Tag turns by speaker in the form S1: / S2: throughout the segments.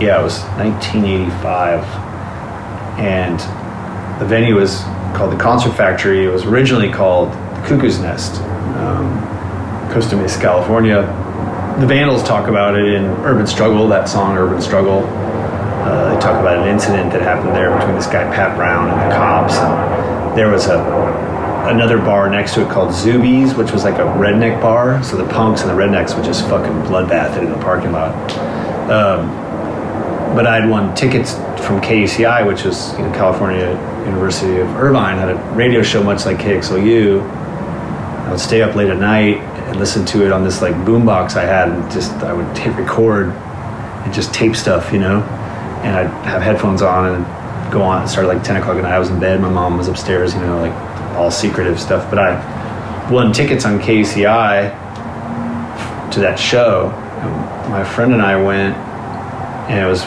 S1: yeah, it was 1985, and the venue was called the Concert Factory. It was originally called the Cuckoo's Nest, um, Costa Mesa, California. The Vandals talk about it in Urban Struggle, that song Urban Struggle. Uh, they talk about an incident that happened there between this guy Pat Brown and the cops. And there was a another bar next to it called Zuby's, which was like a redneck bar. So the punks and the rednecks would just fucking bloodbath it in the parking lot. Um, but I'd won tickets from KUCI, which is you know, California University of Irvine, had a radio show much like KXLU. I would stay up late at night and listen to it on this like boombox I had, and just I would hit record and just tape stuff, you know. And I'd have headphones on and go on. It started like 10 o'clock at night. I was in bed. My mom was upstairs, you know, like all secretive stuff. But I won tickets on KUCI to that show. My friend and I went, and it was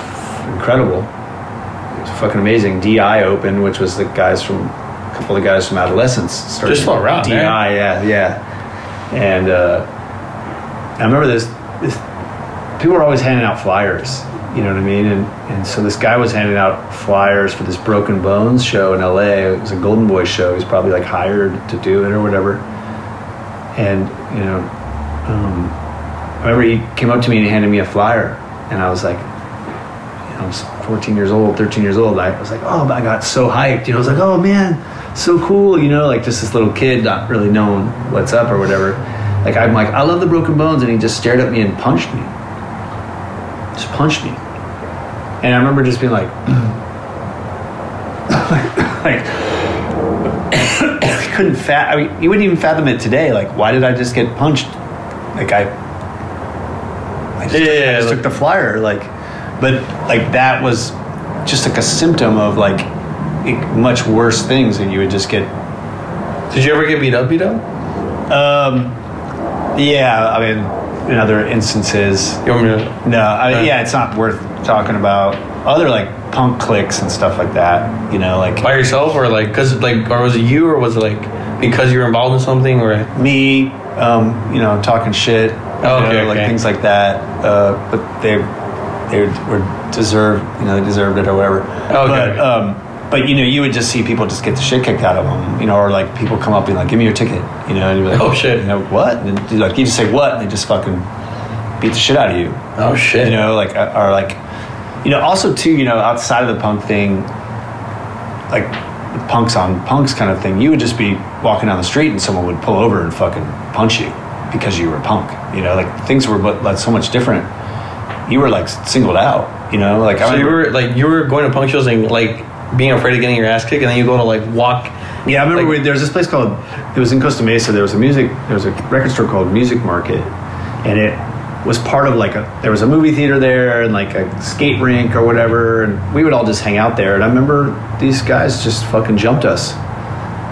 S1: incredible. It was fucking amazing. DI opened, which was the guys from a couple of guys from Adolescents. started
S2: Just all around,
S1: DI,
S2: man.
S1: yeah, yeah. And uh, I remember this, this. People were always handing out flyers. You know what I mean? And and so this guy was handing out flyers for this Broken Bones show in L.A. It was a Goldenvoice show. He was probably like hired to do it or whatever. And you know, um, I remember he came up to me and he handed me a flyer, and I was like, I was 14 years old, 13 years old. I was like, oh, I got so hyped. You know, I was like, oh man, so cool. You know, like just this little kid not really knowing what's up or whatever. Like I'm like, I love the Broken Bones, and he just stared at me and punched me. Just punched me. And I remember just being like, like, I couldn't fat. I mean, you wouldn't even fathom it today. Like, why did I just get punched? Like, I, I just,
S2: Yeah,
S1: I just
S2: like-
S1: took the flyer. Like, but like that was just like a symptom of like much worse things, and you would just get.
S2: Did you ever get beat up, beat up?
S1: Um, yeah, I mean, in other instances,
S2: You want me to?
S1: no, I
S2: Uh.
S1: yeah, it's not worth talking about. Other like punk cliques and stuff like that, you know, like
S2: By yourself or like, cause like, or was it you or was it like because you were involved in something or?
S1: me, um, you know, talking shit,
S2: Oh, okay,
S1: know, like
S2: okay.
S1: things like that. Uh, but they they were deserved, you know, they deserved it or whatever.
S2: Okay.
S1: But, um, but you know, you would just see people just get the shit kicked out of them, you know, or like people come up and like, "Give me your ticket," you know, and you're like,
S2: Oh, shit.
S1: you know, what? And you like you just say what, and they just fucking beat the shit out of you.
S2: Oh shit!
S1: you know like uh, or like you know also too you know outside of the punk thing like punks on punks kind of thing you would just be walking down the street and someone would pull over and fucking punch you because you were punk you know like things were but like so much different you were like singled out you know like I
S2: so you
S1: remember-
S2: were like you were going to punk shows and like being afraid of getting your ass kicked, and then you go to like walk.
S1: Yeah, I remember
S2: Like-
S1: we, there was this place called. It was in Costa Mesa. There was a music. There was a record store called Music Market, and it was part of like a. There was a movie theater there and like a skate rink or whatever, and we would all just hang out there. And I remember these guys just fucking jumped us.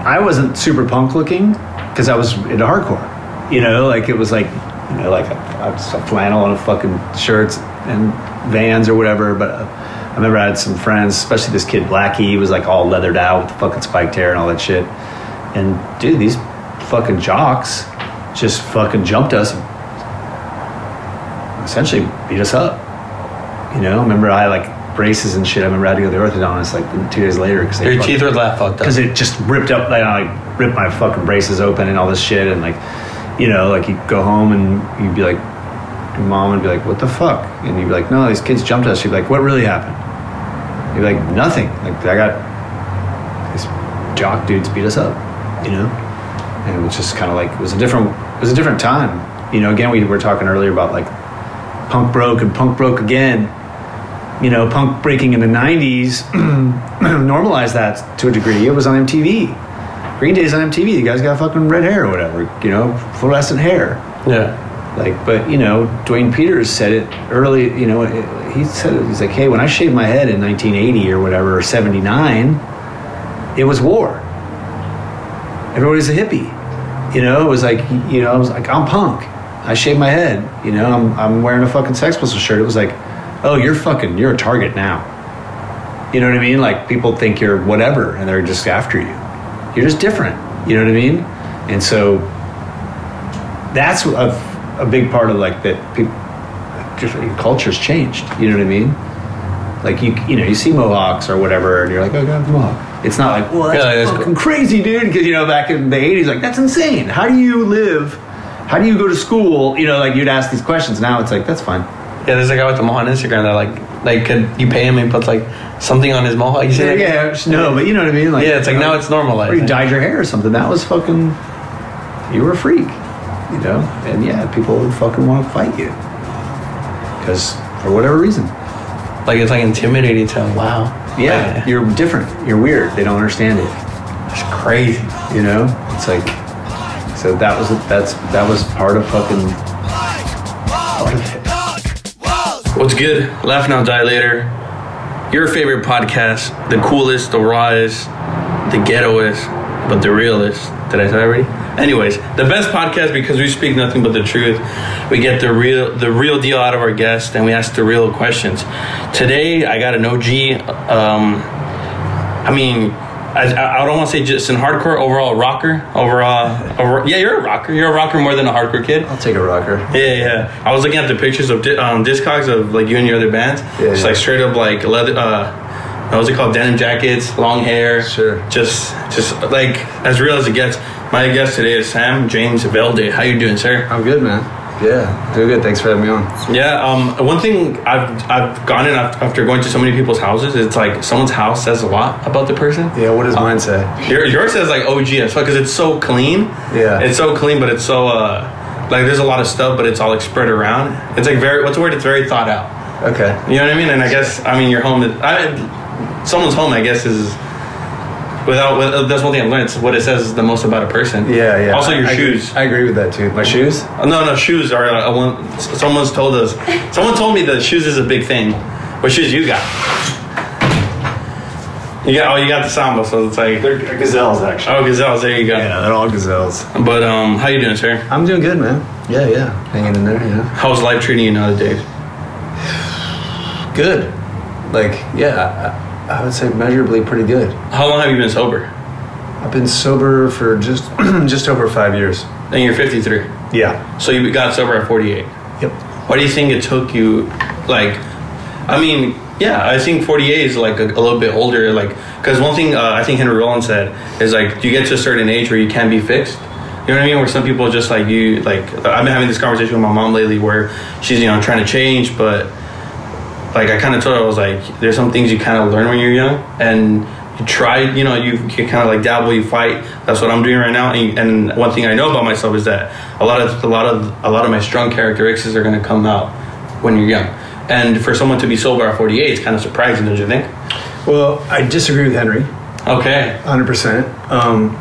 S1: I wasn't super punk looking because I was into hardcore. You know, like it was like you know like a, a flannel and a fucking shirts and Vans or whatever, but. Uh, I remember I had some friends, especially this kid Blackie. He was like all leathered out with the fucking spiked hair and all that shit. And dude, these fucking jocks just fucking jumped us, and essentially beat us up. You know, remember I like braces and shit. I remember I had to go to the orthodontist like two days later because
S2: Your teeth were that fucked up.
S1: because it just ripped up like, I like ripped my fucking braces open and all this shit and like you know like you go home and you'd be like your mom would be like what the fuck? And you'd be like no these kids jumped us. You'd be like what really happened? You'd be like nothing. Like I got these jock dudes beat us up you know? And it was just kind of like it was a different it was a different time. You know again we were talking earlier about like punk broke and punk broke again. You know, punk breaking in the 90s normalized that to a degree. It was on MTV. Green Day's on MTV. The guy's got fucking red hair or whatever, you know, fluorescent hair.
S2: yeah.
S1: Like, but, you know, Duane Peters said it early, you know, it- he said it, he's like, hey, when I shaved my head in 1980 or whatever, or 79, it was war. Everybody's a hippie. You know, it was like, you know, I was like, I'm punk. I shaved my head. You know, I'm, I'm wearing a fucking Sex Pistol shirt. It was like, oh, you're fucking, you're a target now. You know what I mean? Like people think you're whatever and they're just after you. You're just different. You know what I mean? And so that's a, a big part of like that people, cultures changed. You know what I mean? Like you, you know, you see Mohawks or whatever, and you're like, oh god, Mohawk. It's not like, well, that's
S2: Yeah,
S1: fucking
S2: cool.
S1: crazy, dude. Because you know, back in the '80s, like that's insane. How do you live? How do you go to school? You know, like you'd ask these questions. Now it's like that's fine.
S2: Yeah, there's a guy with the mohawk on Instagram that like like could you pay him and put like something on his mohawk? You see
S1: Yeah,
S2: that?
S1: yeah, just- no, but you know what I mean. Like,
S2: Yeah, it's like
S1: you know,
S2: now it's normalized.
S1: Or you dyed your hair or something. That was fucking. You were a freak, you know. And yeah, people would fucking want to fight you because for whatever reason.
S2: Like it's like intimidating to them. Wow.
S1: Yeah,
S2: Like,
S1: you're different. You're weird. They don't understand it.
S2: it's crazy.
S1: You know, it's like. So that was that's that was part of fucking. Part of it.
S2: What's good? Laugh Now Die Later. Your favorite podcast, the coolest, the rawest, the ghettoest, but the realest. Did I say already? Anyways, the best podcast because we speak nothing but the truth. We get the real the real deal out of our guests and we ask the real questions. Today I got an OG. Um, I mean, I, I don't want to say just in hardcore, overall rocker. Overall, over, yeah, you're a rocker. You're a rocker more than a hardcore kid.
S1: I'll take a rocker.
S2: Yeah, yeah. I was looking at the pictures of um, Discogs of like you and your other bands.
S1: Yeah,
S2: Just
S1: yeah.
S2: like straight up like leather. Uh, what was it called? Denim jackets, long hair.
S1: Sure.
S2: Just, just like as real as it gets. My guest today is Sam James Velde. How you doing, sir?
S1: I'm good, man. Yeah, doing good. Thanks for having me on.
S2: Yeah. Um. One thing I've I've gone in after going to so many people's houses. It's like someone's house says a lot about the person.
S1: Yeah, what does mine say?
S2: Your, yours says like OG as fuck because it's so clean.
S1: Yeah.
S2: It's so clean, but it's so uh like there's a lot of stuff, but it's all like spread around. It's like very what's the word? It's very thought out.
S1: Okay.
S2: You know what I mean? And I guess I mean your home. I, someone's home, I guess, is without. with- That's one thing I've learned. It's what it says is the most about a person.
S1: Yeah, yeah.
S2: Also, your
S1: I, I
S2: shoes.
S1: Agree, I agree with that too. My shoes?
S2: No, no, shoes are. Uh, one, someone's told us. Someone told me that shoes is a big thing. What shoes you got? You got. Oh, you got the samba, so it's like.
S1: They're gazelles, actually.
S2: Oh, gazelles. There you go.
S1: Yeah, they're all gazelles.
S2: But um, how you doing, sir?
S1: I'm doing good, man. Yeah, yeah. Hanging in there, yeah.
S2: How's life treating you nowadays?
S1: Good. Like, yeah, I, I would say measurably pretty good.
S2: How long have you been sober?
S1: I've been sober for just just over five years.
S2: And you're 53.
S1: Yeah.
S2: So you got sober at 48.
S1: Yep.
S2: Why do you think it took you, like, I mean, yeah, I think 48 is like a, a little bit older, like, because one thing uh, I think Henry Rollins said is like, you get to a certain age where you can't be fixed. You know what I mean? Where some people just like you, like, I've been having this conversation with my mom lately where she's, you know, trying to change, but like I kind of told her I was like, there's some things you kind of learn when you're young, and you try, you know, you, you kind of like dabble, you fight. That's what I'm doing right now. And, and one thing I know about myself is that a lot of a lot of a lot of my strong characteristics are going to come out when you're young. And for someone to be sober at 48, it's kind of surprising, don't you think?
S1: Well, I disagree with Henry.
S2: Okay.
S1: 100%. Um,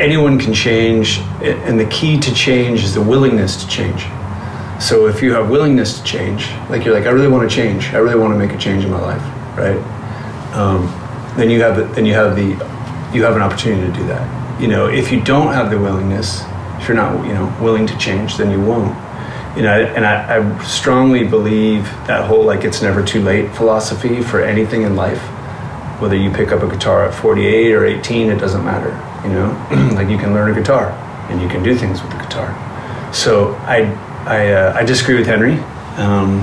S1: anyone can change, and the key to change is the willingness to change. So if you have willingness to change, like you're like, I really want to change, I really want to make a change in my life, right? Um, then you have the, then you have the you have an opportunity to do that. You know, if you don't have the willingness, if you're not you know willing to change, then you won't. You know, and I, I strongly believe that whole like it's never too late philosophy for anything in life whether you pick up a guitar at 48 or 18 it doesn't matter you know like you can learn a guitar and you can do things with the guitar so i i, uh, I disagree with henry um,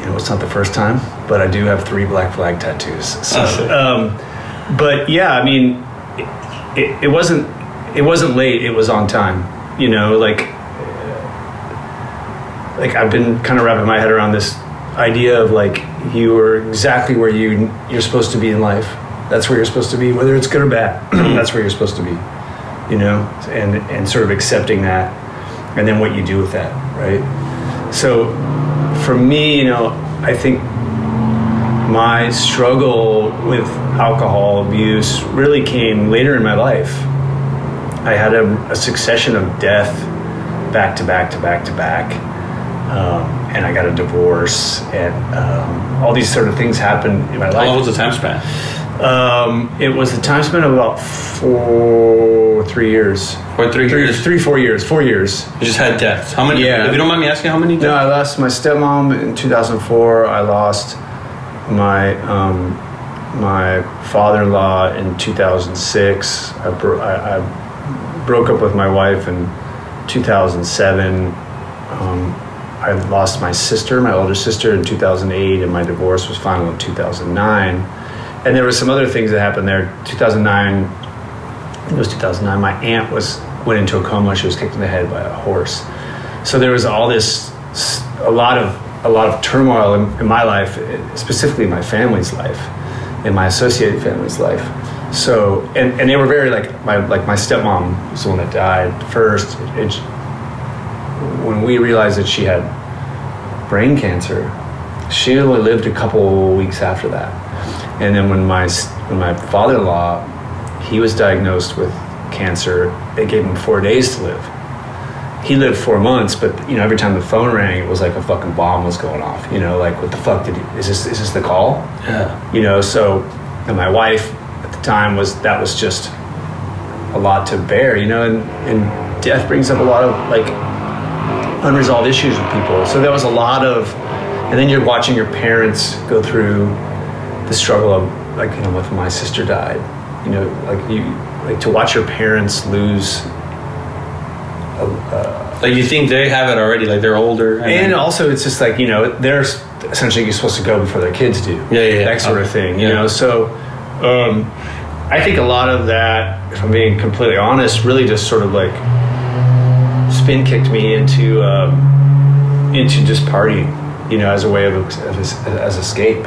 S1: you know it's not the first time but i do have three black flag tattoos so um, but yeah i mean it, it, it wasn't it wasn't late it was on time you know like like I've been kind of wrapping my head around this idea of like you are exactly where you you're supposed to be in life. That's where you're supposed to be, whether it's good or bad. that's where you're supposed to be, you know, and and sort of accepting that, and then what you do with that, right? So, for me, you know, I think my struggle with alcohol abuse really came later in my life. I had a, a succession of death back to back to back to back. Um, and I got a divorce, and um, all these sort of things happened in my life.
S2: How long was the time span?
S1: Um, it was a time span of about four, three years.
S2: For three
S1: Three,
S2: years.
S1: three, four years, four years.
S2: You just had deaths. How many?
S1: Yeah.
S2: If you don't mind me asking, how many?
S1: No, I lost my stepmom in 2004. I lost my um, my father-in-law in 2006. I, bro- I, I broke up with my wife in 2007. Um, I lost my sister, my older sister, in 2008, and my divorce was final in 2009. And there was some other things that happened there. 2009, I think it was 2009. My aunt was went into a coma. She was kicked in the head by a horse. So there was all this, a lot of a lot of turmoil in, in my life, specifically my family's life, in my associated family's life. So and, and they were very like my like my stepmom was the one that died first. It, when we realized that she had brain cancer, she only lived a couple weeks after that. And then when my when my father-in-law, he was diagnosed with cancer, they gave him four days to live. He lived four months, but you know every time the phone rang, it was like a fucking bomb was going off. You know, like what the fuck did he, is this? Is this the call?
S2: Yeah.
S1: You know, so and my wife at the time was that was just a lot to bear. You know, and and death brings up a lot of like unresolved issues with people. So there was a lot of, and then you're watching your parents go through the struggle of, like, you know, when my sister died, you know, like you, like to watch your parents lose. A, uh,
S2: Like you think they have it already, like they're older.
S1: and
S2: then-
S1: also, it's just like you know, they're essentially you're supposed to go before their kids do.
S2: Yeah, yeah, yeah.
S1: that sort of thing. You
S2: Yeah.
S1: know, so um, I think a lot of that, if I'm being completely honest, really just sort of like spin kicked me into um, into just partying. You know, as a way of, of as, as escape.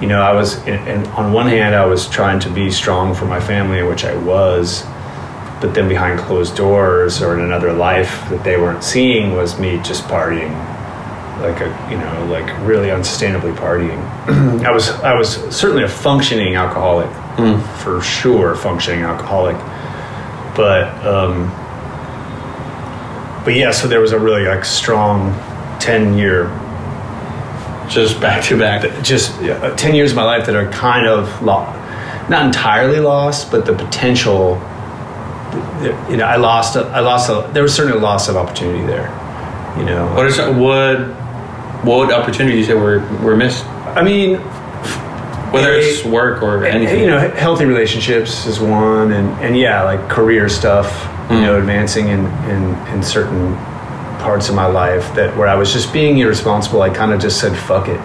S1: You know, I was, and on one hand, I was trying to be strong for my family, which I was, but then behind closed doors or in another life that they weren't seeing was me just partying like a you know like really unsustainably partying. I was i was certainly a functioning alcoholic for sure functioning alcoholic but um but yeah so there was a really like strong 10 year
S2: just back to back.
S1: just yeah, 10 years of my life that are kind of lo- not entirely lost but the potential you know i lost a, i lost a, there was certainly a loss of opportunity there you know
S2: What is what? What opportunities that were were missed?
S1: i mean
S2: Whether
S1: A-
S2: it's work or anything.
S1: you know healthy relationships is one and and yeah like career stuff you
S2: Mm.
S1: know advancing in in in certain parts of my life that where i was just being irresponsible i kind of just said fuck it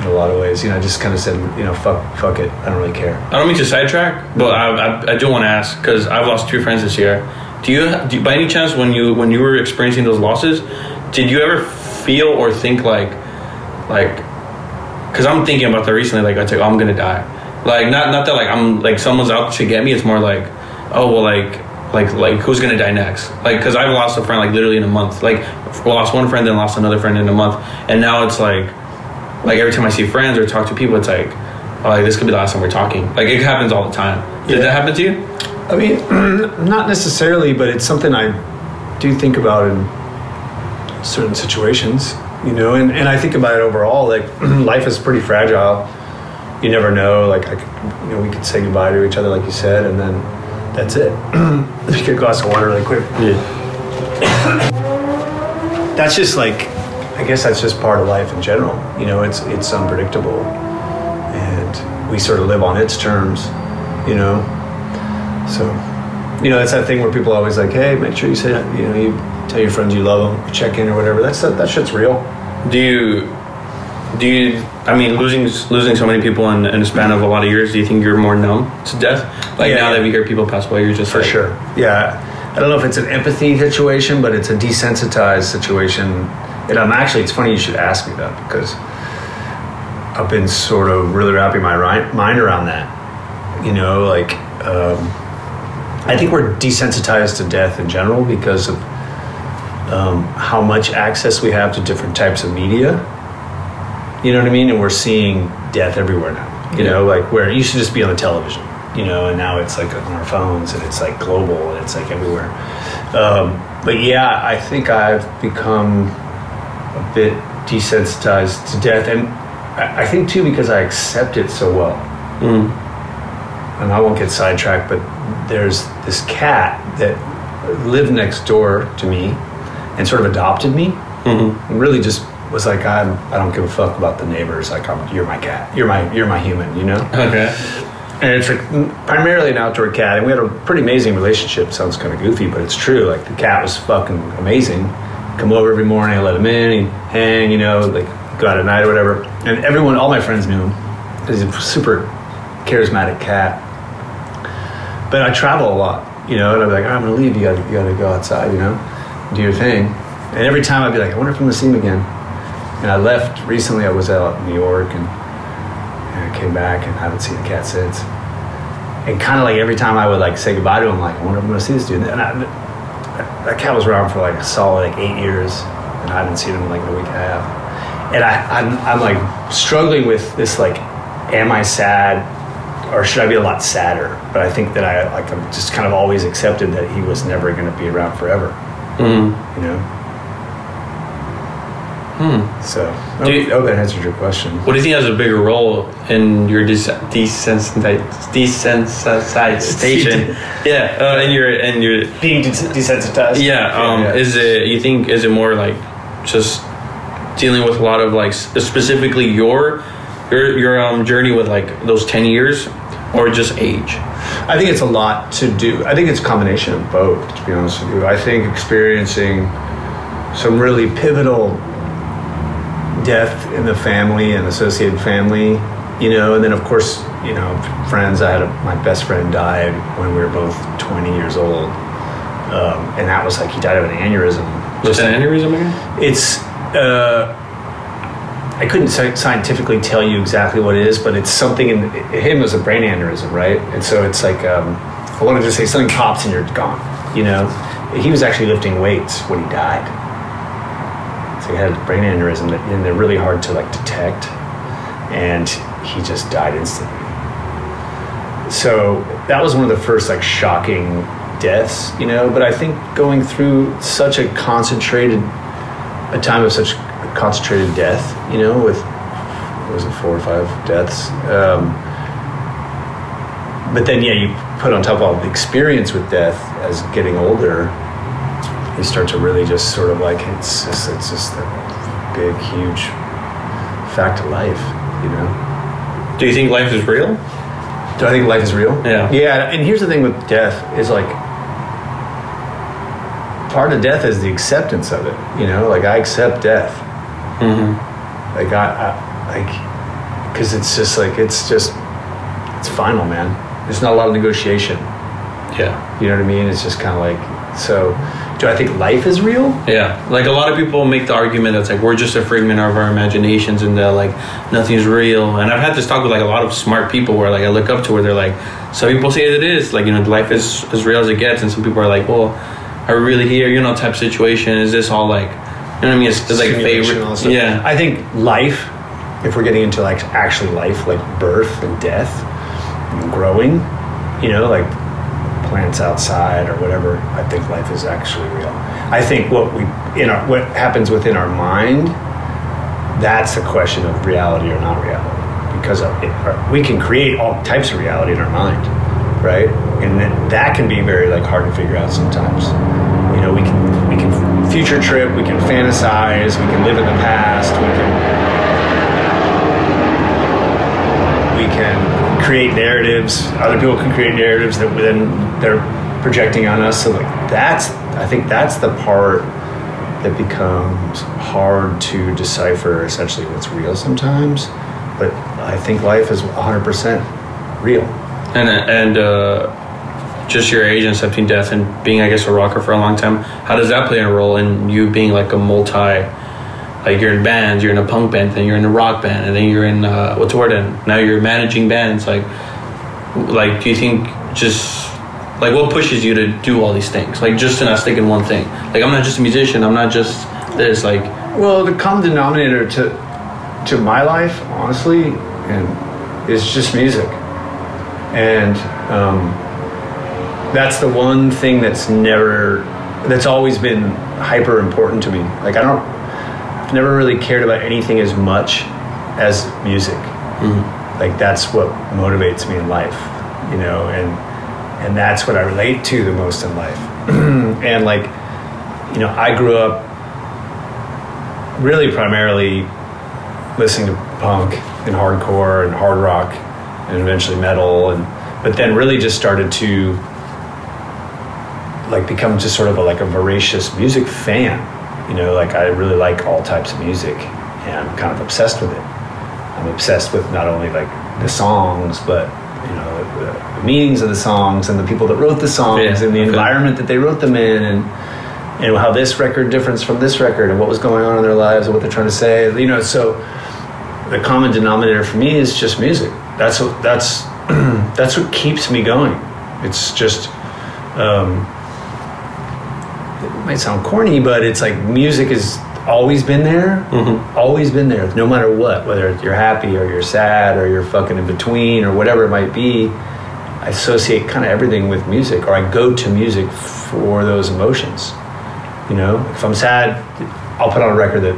S1: in a lot of ways you know i just kind of said you know fuck fuck it i don't really care
S2: I don't mean to sidetrack, but I, I, I do want to ask because I've lost two friends this year. Do you, do you, by any chance, when you when you were experiencing those losses, did you ever feel or think like, like, because I'm thinking about that recently. Like I like, oh, I'm gonna die. Like not not that like I'm like someone's out to get me. It's more like, oh well, like like like who's gonna die next? Like because I've lost a friend like literally in a month. Like lost one friend, then lost another friend in a month, and now it's like like every time I see friends or talk to people, it's like, oh, like this could be the last time we're talking. Like it happens all the time. Did
S1: Yeah.
S2: that happen to you?
S1: i mean not necessarily but it's something i do think about in certain situations you know and, and i think about it overall like life is pretty fragile you never know like i could you know we could say goodbye to each other like you said and then that's it. Let me get a glass of water really quick.
S2: Yeah.
S1: that's just like i guess that's just part of life in general. You know it's it's unpredictable. And we sort of live on its terms you know? So you know that's that thing where people are always like hey make sure you say you know you tell your friends you love them check in or whatever. That's that, that shit's real.
S2: Do you? Do you? I mean, losing losing so many people in, in a span of a lot of years. Do you think you're more numb to death? Like
S1: Yeah,
S2: now
S1: yeah.
S2: that we hear people pass away, you're just
S1: for
S2: like,
S1: sure yeah i don't know if it's an empathy situation but it's a desensitized situation and i'm actually it's funny you should ask me that because i've been sort of really wrapping my mind around that you know like um, i think we're desensitized to death in general because of um, how much access we have to different types of media you know what i mean and we're seeing death everywhere now you
S2: Yeah.
S1: know like where it used to just be on the television you know and now it's like on our phones and it's like global and it's like everywhere um, but yeah i think i've become a bit desensitized to death and I, I think too because i accept it so well
S2: Mm.
S1: and I won't get sidetracked, but there's this cat that lived next door to me and sort of adopted me.
S2: Mhm.
S1: Really just was like, I'm, I don't give a fuck about the neighbors. Like, I'm, you're my cat. You're my, you're my human. You know.
S2: Okay.
S1: And it's like primarily an outdoor cat, and we had a pretty amazing relationship. Sounds kind of goofy, but it's true. Like the cat was fucking amazing, come over every morning. I let him in, he'd hang, you know, like go out at night or whatever. And everyone, all my friends knew him. He's a super charismatic cat. But I travel a lot, you know, and I'd be like, "Oh, I'm gonna leave. You gotta, you gotta go outside, you know, do your thing. And every time I'd be like, I wonder if I'm gonna see him again. And I left recently. I was out in New York, and, and I came back, and I haven't seen the cat since. And kind of like every time I would like say goodbye to him, like I wonder if I'm gonna see this dude. And I, that cat was around for like a solid like eight years, and I hadn't seen him in like a week and a half. And I, I'm, I'm like struggling with this like, am I sad or should I be a lot sadder? But I think that I like I'm just kind of always accepted that he was never going to be around forever.
S2: Mm.
S1: You know.
S2: Hmm.
S1: So I
S2: Do you-
S1: I hope that answered your question.
S2: What do you think has a bigger role in your des- desensitization? Desensitization. yeah, uh, and your and your
S1: Being desensitized.
S2: yeah. Um, Is it you think is it more like just dealing with a lot of like specifically your your your um journey with like those ten years, or just age?
S1: I think it's a lot to do. I think it's a combination of both, to be honest with you. I think experiencing some really pivotal death in the family and associated family, you know, and then of course, you know, friends. I had a, my best friend died when we were both 20 years old. Um, and that was like he died of an aneurysm.
S2: Just an aneurysm again?
S1: It's uh, I couldn't sci- scientifically tell you exactly what it is, but it's something in him was a brain aneurysm, right? And so it's like um, I wanted to say something pops and you're gone. You know, he was actually lifting weights when he died. He had a brain aneurysm, that, and they're really hard to like detect, and he just died instantly. So that was one of the first like shocking deaths, you know. But I think going through such a concentrated, a time of such concentrated death, you know, with was it four or five deaths. Um, but then, yeah, you put on top of all the experience with death as getting older, you start to really just sort of like it's just it's just a big, huge fact of life, you know.
S2: Do you think life is real?
S1: Do I think life is real?
S2: Yeah.
S1: Yeah, and here's the thing with death is like part of death is the acceptance of it. You know, like I accept death.
S2: Mm-hmm.
S1: Like I, I like because it's just like it's just it's final, man. There's not a lot of negotiation.
S2: Yeah.
S1: You know what I mean? It's just kind of like so. Do I think life is real?
S2: Yeah, like a lot of people make the argument that's like we're just a fragment of our imaginations and that like nothing's real. And I've had this talk with like a lot of smart people where like I look up to where they're like, some people say it is like you know life is as real as it gets, and some people are like, well, are we really here? You know, type situation. Is this all like, you know what I mean? It's, it's like
S1: Simulation and all
S2: favorite. Yeah,
S1: I think life, if we're getting into like actually life, like birth and death and growing, you know, like plants outside or whatever, I think life is actually real. I think what we in our what happens within our mind, that's a question of reality or not reality, because it, we can create all types of reality in our mind, right? And that, that can be very like hard to figure out sometimes. You know, we can we can future trip, we can fantasize, we can live in the past, we can we can create narratives. Other people can create narratives that then they're projecting on us. So like that's I think that's the part that becomes hard to decipher essentially what's real sometimes. But I think life is 100% real.
S2: and and uh, just your age and accepting death and being, I guess, a rocker for a long time. How does that play a role in you being like a multi? Like you're in bands, you're in a punk band, then you're in a rock band, and then you're in uh, what's the word? And now you're managing bands. Like, like do you think just like what pushes you to do all these things? Like just to not stick in one thing. Like I'm not just a musician. I'm not just this. Like
S1: Well, the common denominator to to my life, honestly, and is just music, and um, that's the one thing that's never that's always been hyper important to me. Like I don't, never really cared about anything as much as music. Hmm. Like that's what motivates me in life, you know, and and that's what I relate to the most in life. and like, you know, I grew up really primarily listening to punk and hardcore and hard rock and eventually metal and but then really just started to like become just sort of a, like a voracious music fan You know, like I really like all types of music, and I'm kind of obsessed with it. I'm obsessed with not only like the songs, but you know the, meanings of the songs and the people that wrote the songs
S2: Yeah,
S1: and the
S2: okay.
S1: environment that they wrote them in, and you know how this record differs from this record and what was going on in their lives and what they're trying to say. You know, so the common denominator for me is just music. That's what that's that's what keeps me going. It's just um, might sound corny, but it's like music has always been there,
S2: Mhm.
S1: always been there, no matter what, whether you're happy or you're sad or you're fucking in between or whatever it might be. I associate kind of everything with music, or I go to music for those emotions. You know, if I'm sad, I'll put on a record that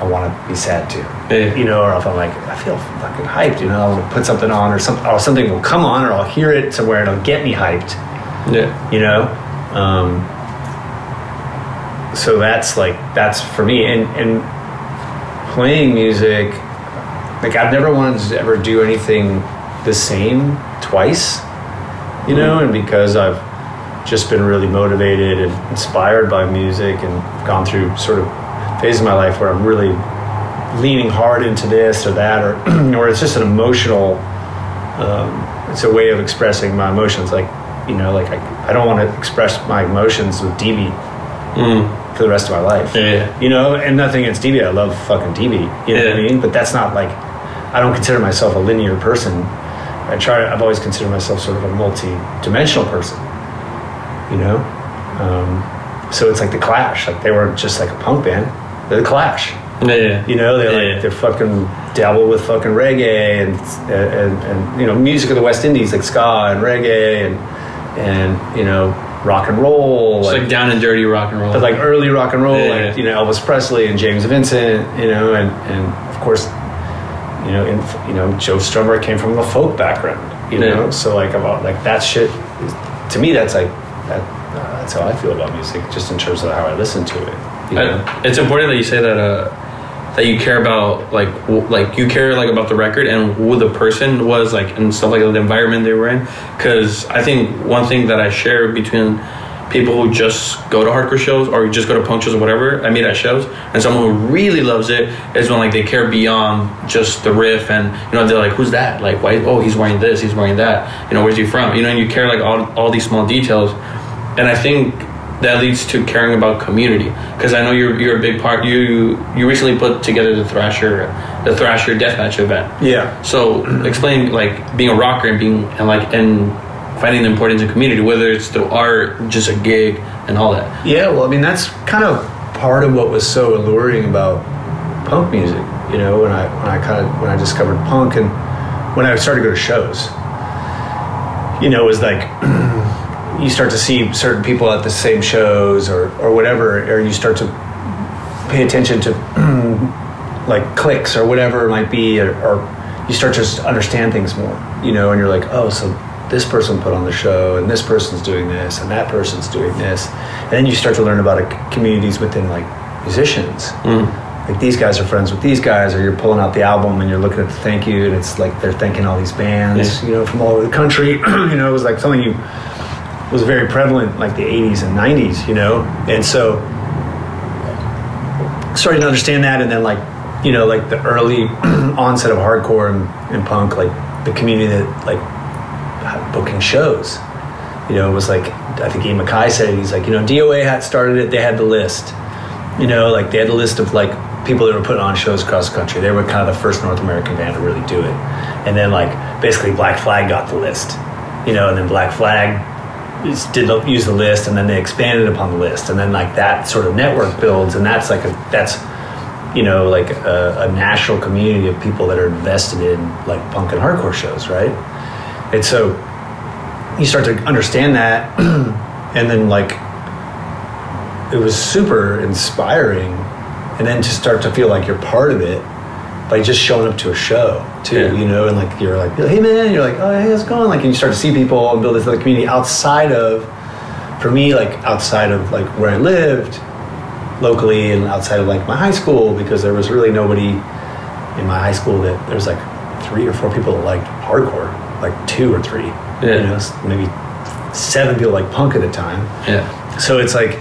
S1: I want to be sad to.
S2: Yeah.
S1: You know, or if I'm like, I feel fucking hyped, you know, I want to put something on, or something, or something will come on, or I'll hear it somewhere and it'll get me hyped
S2: Yeah.
S1: you know um, so that's like that's for me. And and playing music like i've never wanted to ever do anything the same twice you know and because i've just been really motivated and inspired by music and gone through sort of phases of my life where i'm really leaning hard into this or that or or it's just an emotional um, it's a way of expressing my emotions. Like you know like i, I don't want to express my emotions with db
S2: Mm.
S1: For the rest of my life
S2: Yeah.
S1: you know and nothing against db i love fucking db you know what i mean but that's not like i don't consider myself a linear person i try i've always considered myself sort of a multi-dimensional person you know um, so it's like the clash like they weren't just like a punk band they're the clash
S2: Yeah. Yeah.
S1: you know, they
S2: Yeah.
S1: like they're fucking dabble with fucking reggae and, and and you know music of the West Indies like ska and reggae and and you know rock and roll
S2: It's
S1: like,
S2: like down and dirty rock and roll.
S1: but like early rock and roll
S2: Yeah.
S1: like you know Elvis Presley and James Vincent you know and and of course you know in you know Joe Strummer came from a folk background you
S2: Yeah.
S1: know so like about like that shit is, to me that's like that uh, that's how I feel about music just in terms of how I listen to it you know
S2: I- it's important that you say that uh, that you care about like w- like you care like about the record and who the person was like and stuff like the environment they were in? Because I think one thing that I share between people who just go to hardcore shows or just go to punk shows or whatever I meet at shows and someone who really loves it is when like they care beyond just the riff and you know they're like who's that? Like why oh he's wearing this he's wearing that. You know where's he from? You know and you care like all, all these small details. And I think that leads to caring about community because I know you're you're a big part. You you recently put together the Thrasher the Thrasher Deathmatch event.
S1: yeah
S2: So explain like being a rocker and being and like and finding the importance of community, whether it's through art, just a gig, and all that.
S1: Yeah, well, I mean, that's kind of part of what was so alluring about punk music. You know, when I when I kind of when I discovered punk and when I started to go to shows, you know, it was like you start to see certain people at the same shows or or whatever, or you start to pay attention to like clicks or whatever it might be, or, or you start to understand things more. You know, and you're like, oh, so this person put on the show, and this person's doing this, and that person's doing this, and then you start to learn about communities within like musicians. Mm-hmm. Like these guys are friends with these guys, or you're pulling out the album and you're looking at the thank you, and it's like they're thanking all these bands,
S2: Yeah.
S1: you know, from all over the country. you know, it was like something you was very prevalent like the 80s and 90s, you know, and so starting to understand that and then like you know like the early onset of hardcore and, and punk like the community that like booking shows. You know it was like i think ian MacKaye said he's like you know doa had started it they had the list. You know like they had the list of like people that were putting on shows across the country. They were kind of the first north american band to really do it. And then like basically black flag got the list. You know and then black flag did use the list and then they expanded upon the list. And then like that sort of network builds and that's like a that's you know like a, a national community of people that are invested in like punk and hardcore shows right? And so you start to understand that and then like it was super inspiring. And then to start to feel like you're part of it by just showing up to a show too
S2: Yeah.
S1: you know and like you're like hey man you're like oh hey how's it going like and you start to see people and build this other community outside of for me like outside of like where i lived locally and outside of like my high school because there was really nobody in my high school that there was like three or four people that liked hardcore like two or three
S2: Yeah.
S1: you know maybe seven people like punk at the time
S2: Yeah.
S1: so it's like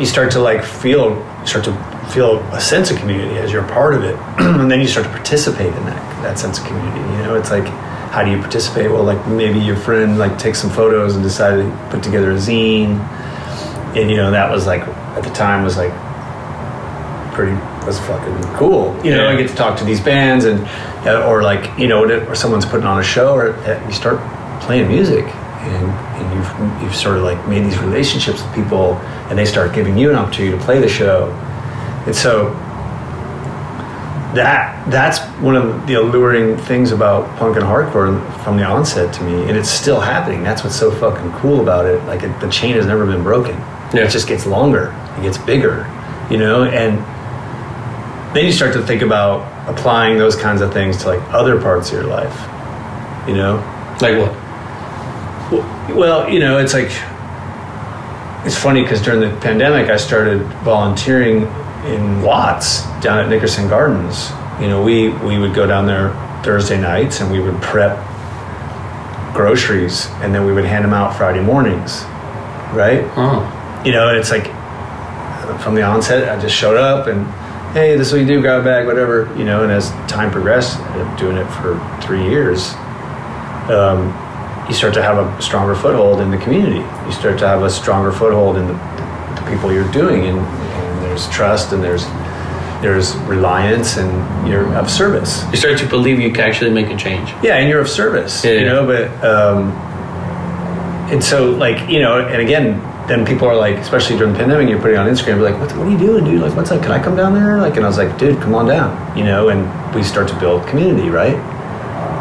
S1: you start to like feel start to feel a sense of community as you're a part of it and then you start to participate in that that sense of community you know? It's like how do you participate? Well like maybe your friend like takes some photos and decided to put together a zine and you know that was like at the time was like pretty was fucking cool. You know
S2: Yeah.
S1: i get to talk to these bands and uh, or like you know or someone's putting on a show or uh, you start playing music and, and you've you've sort of like made these relationships with people and they start giving you an opportunity to play the show and so that that's one of the alluring things about punk and hardcore from the onset to me. And it's still happening. That's what's so fucking cool about it. Like it, the chain has never been broken.
S2: Yeah.
S1: it just gets longer. It gets bigger you know? And then you start to think about applying those kinds of things to like other parts of your life you know?
S2: Like what?
S1: well, you know, it's like it's funny because during the pandemic, I started volunteering in Watts down at Nickerson Gardens. You know, we we would go down there Thursday nights and we would prep groceries and then we would hand them out Friday mornings, right?
S2: Oh.
S1: you know, and it's like from the onset, I just showed up and hey, this is what you do, grab a bag, whatever, you know. And as time progressed, I ended up doing it for three years. Um, you start to have a stronger foothold in the community. You start to have a stronger foothold in the, the people you're doing, and there's trust and there's there's reliance, and you're of service.
S2: You start to believe you can actually make a change.
S1: Yeah, and you're of service,
S2: Yeah.
S1: you know. But um, and so like you know, and again, then people are like, especially during the pandemic, you're putting on Instagram, like, what, what are you doing, dude? Like, what's up? Can I come down there? Like, and I was like, dude, come on down, you know. And we start to build community, right?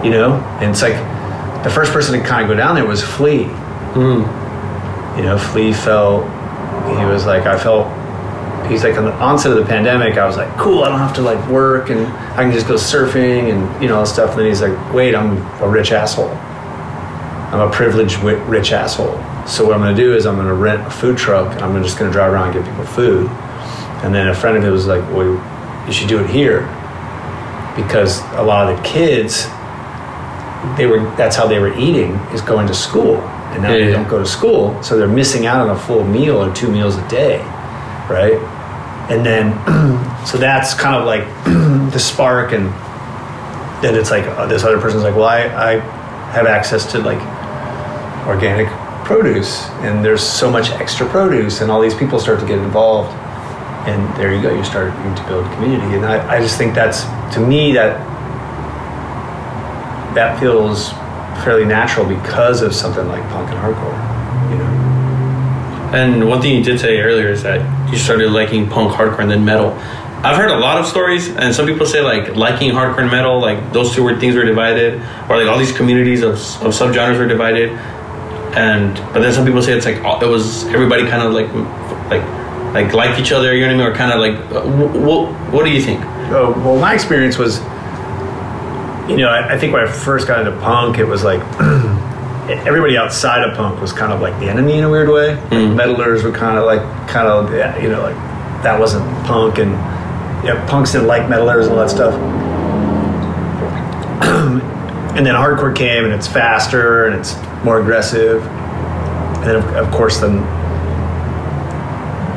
S1: You know, and it's like the first person to kind of go down there was Flea.
S2: Mm.
S1: You know, Flea felt he was like, I felt. He's like on the onset of the pandemic. I was like, cool. I don't have to like work, and I can just go surfing and you know all stuff. And then he's like, wait, I'm a rich asshole. I'm a privileged, rich asshole. So what I'm going to do is I'm going to rent a food truck and I'm just going to drive around and give people food. And then a friend of his was like, well, you should do it here because a lot of the kids, they were that's how they were eating is going to school, and now
S2: Yeah,
S1: they
S2: yeah.
S1: don't go to school, so they're missing out on a full meal or two meals a day, right? And then, so that's kind of like the spark, and then it's like uh, this other person's like, well, I, I have access to like organic produce, and there's so much extra produce, and all these people start to get involved, and there you go, you're starting to build community, and I, I just think that's to me that that feels fairly natural because of something like punk and hardcore, you know.
S2: And one thing you did say earlier is that you started liking punk, hardcore, and then metal. I've heard a lot of stories, and some people say like liking hardcore and metal, like those two were things were divided, or like all these communities of, of subgenres were divided. And but then some people say it's like it was everybody kind of like like like liked each other, you know what I mean, or kind of like uh, what what do you think?
S1: Oh, well, my experience was, you know, I, I think when I first got into punk, it was like everybody outside of punk was kind of like the enemy in a weird way.
S2: Mm.
S1: Metalers were kind of like, kind of, you know, like that wasn't punk, and yeah, punks didn't like metalers and all that stuff. and then hardcore came, and it's faster and it's more aggressive, and then of, of course then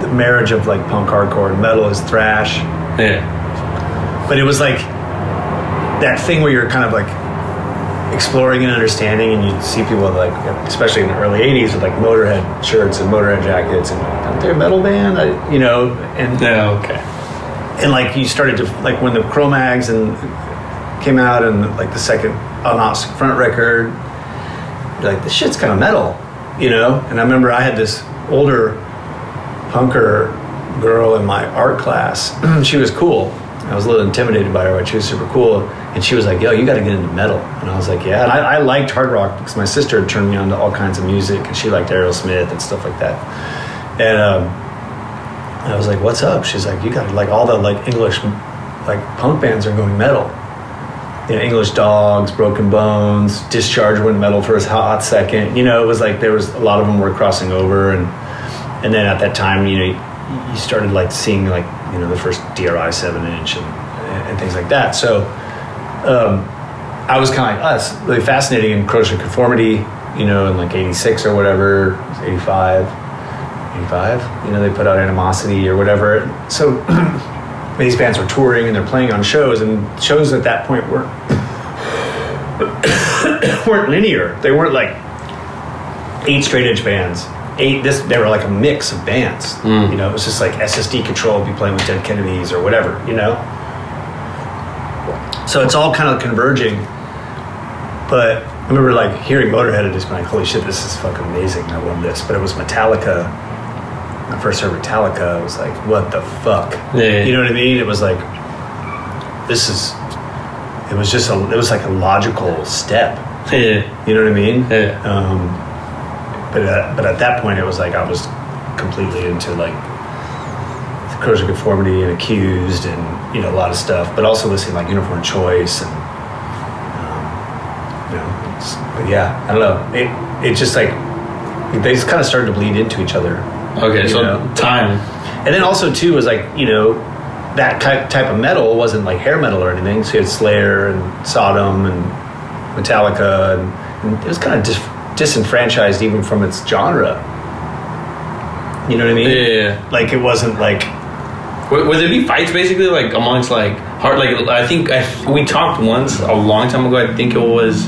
S1: the marriage of like punk, hardcore, and metal is thrash
S2: Yeah,
S1: but it was like that thing where you're kind of like exploring and understanding and you see people like especially in the early 80s with like motorhead shirts and motorhead jackets and aren't they a metal band? I, you know and
S2: yeah, okay.
S1: and like you started to like when the Cro-Mags and came out and like the second Agnostic Front record you're like this shit's kind of metal you know? And I remember I had this older punker girl in my art class. She was cool. I was a little intimidated by her but she was super cool and she was like yo you got to get into metal and I was like yeah and I, I liked hard rock because my sister had turned me on to all kinds of music and she liked Aerosmith and stuff like that and um, I was like, "What's up?" She's like, "You got to like all the like English, like punk bands are going metal. You know, English Dogs, Broken Bones, Discharge went metal for a hot second. You know, it was like there was a lot of them were crossing over, and and then at that time, you know, you started like seeing like you know the first DRI seven inch and and things like that. So um, I was kind of like us, really fascinating in Corrosion Conformity. You know, in like '86 or whatever, '85 85. You know, they put out Animosity or whatever. So these bands were touring and they're playing on shows, and shows at that point weren't weren't linear. They weren't like eight straight edge bands. Eight this they were like a mix of bands.
S2: Mm.
S1: You know, it was just like SS Decontrol would be playing with Dead Kennedys or whatever. You know, so it's all kind of converging. But I remember like hearing Motorhead and just being like, "Holy shit, this is fucking amazing! I love this." But it was Metallica. When I first heard Metallica, I was like, "What the fuck?"
S2: Yeah.
S1: You know what I mean? It was like, this is. It was just a. It was like a logical step.
S2: Yeah.
S1: You know what I mean?
S2: Yeah.
S1: Um, but at, but at that point, it was like I was completely into like corrosion conformity and accused and you know a lot of stuff, but also listening like Uniform Choice and um, you know, it's, but yeah, I don't know. It it just like they just kind of started to bleed into each other.
S2: Okay, so
S1: know.
S2: time.
S1: And then also too was like you know that type type of metal wasn't like hair metal or anything. So you had Slayer and Sodom and Metallica, and, and it was kind of dis- disenfranchised even from its genre. You know what I mean?
S2: Yeah.
S1: Like it wasn't like
S2: Would, there be fights basically like amongst like hard like I think I, we talked once a long time ago. I think it was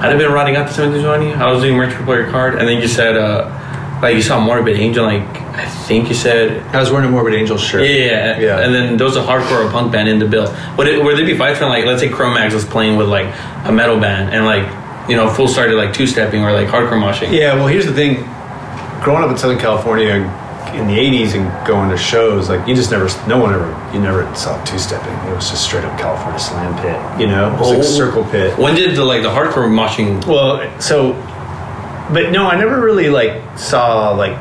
S2: I'd have been riding out the 1720. I was doing merch for your card, and then you said uh like you saw Morbid Angel. Like I think you said
S1: I was wearing a Morbid Angel shirt.
S2: yeah,
S1: Yeah.
S2: And then there was a hardcore punk band in the bill. Would it would there be fights when like let's say Cro-Mags was playing with like a metal band and like you know full started like two stepping or like hardcore moshing?
S1: Yeah, well, here's the thing. Growing up in Southern California in the 80s and going to shows, like, you just never, no one ever, you never saw two stepping. It was just straight up California slam pit, you know? It was like
S2: Oh.
S1: circle pit.
S2: When did the like the hardcore moshing?
S1: Well, so, but no, I never really, like, saw, like,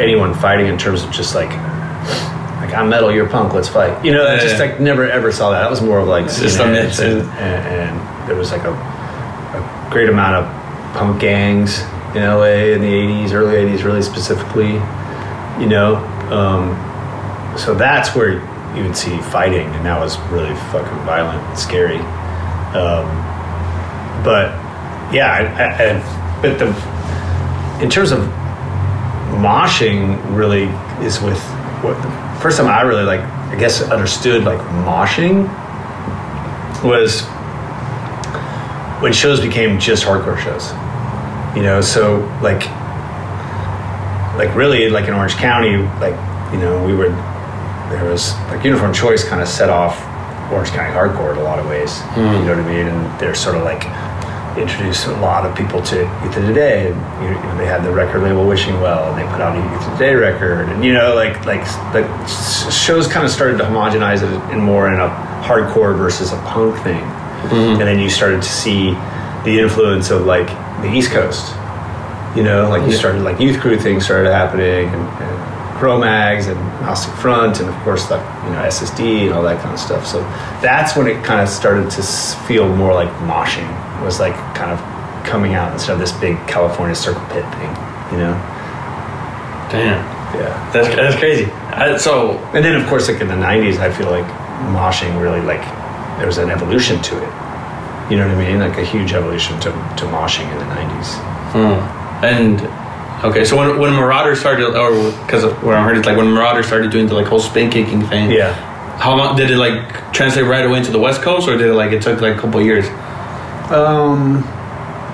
S1: anyone fighting in terms of just, like, like, I'm metal, you're punk, let's fight. You know, I just,
S2: Yeah.
S1: like, never ever saw that. That was more of, like,
S2: just a myth,
S1: and, and, and there was, like, a, a great amount of punk gangs in LA in the 80s, early 80s, really specifically, you know. Um, so that's where you would see fighting, and that was really fucking violent and scary. Um, but yeah, I, I, I, but the in terms of moshing, really is with what the first time I really like, I guess, understood like moshing was when shows became just hardcore shows you know so like like really like in orange county like you know we would there was like uniform choice kind of set off orange county hardcore in a lot of ways you hmm. know what i mean? And they're sort of like introduced a lot of people to youth of today you know, they had the record label wishing well and they put out a youth of today record and you know like like like s- shows kind of started to homogenize it in more in a hardcore versus a punk thing. Hmm. And then you started to see the influence of like the East Coast. You know, like you started like youth crew things started happening, and, and Cro-Mags and Agnostic Front, and of course like you know SSD and all that kind of stuff. So that's when it kind of started to feel more like moshing. It was like kind of coming out instead of this big California circle pit thing. You know?
S2: Damn,
S1: Yeah.
S2: that's that's crazy. I, so
S1: And then of course like in the '90s, I feel like moshing really like there was an evolution to it. You know what I mean? Like a huge evolution to, to moshing in the '90s.
S2: Hmm. And okay, so when when Merauder started, or because what I heard is like when Merauder started doing the like whole spin kicking thing.
S1: Yeah.
S2: How long did it like translate right away into the West Coast, or did it like it took like a couple years?
S1: Um,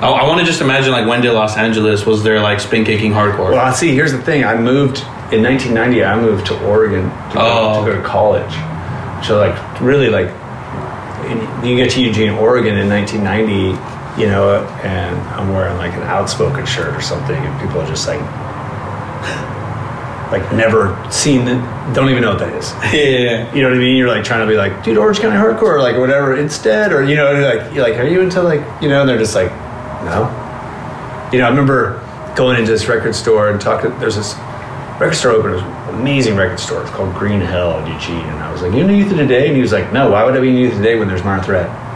S2: I, I want to just imagine like when did Los Angeles was there like spin kicking hardcore?
S1: well, I see, here's the thing. I moved in 1990. I moved to Oregon to go,
S2: Oh.
S1: to, go to college. So, like, really, like, in- you get to Eugene, Oregon in 1990, you know, and I'm wearing like an outspoken shirt or something, and people are just like, like, never seen it, don't even know what that is.
S2: yeah.
S1: You know what I mean? You're like trying to be like, dude, Orange County Hardcore, or like whatever instead, or you know, like you're like, are you into like, you know? And they're just like, no. You know, I remember going into this record store and talking. There's this record store open, it was an amazing record store. It's called Green Hell in Eugene, and I was like, you know, Youth of Today, and he was like, no, why would I be in Youth of Today when there's Minor Threat?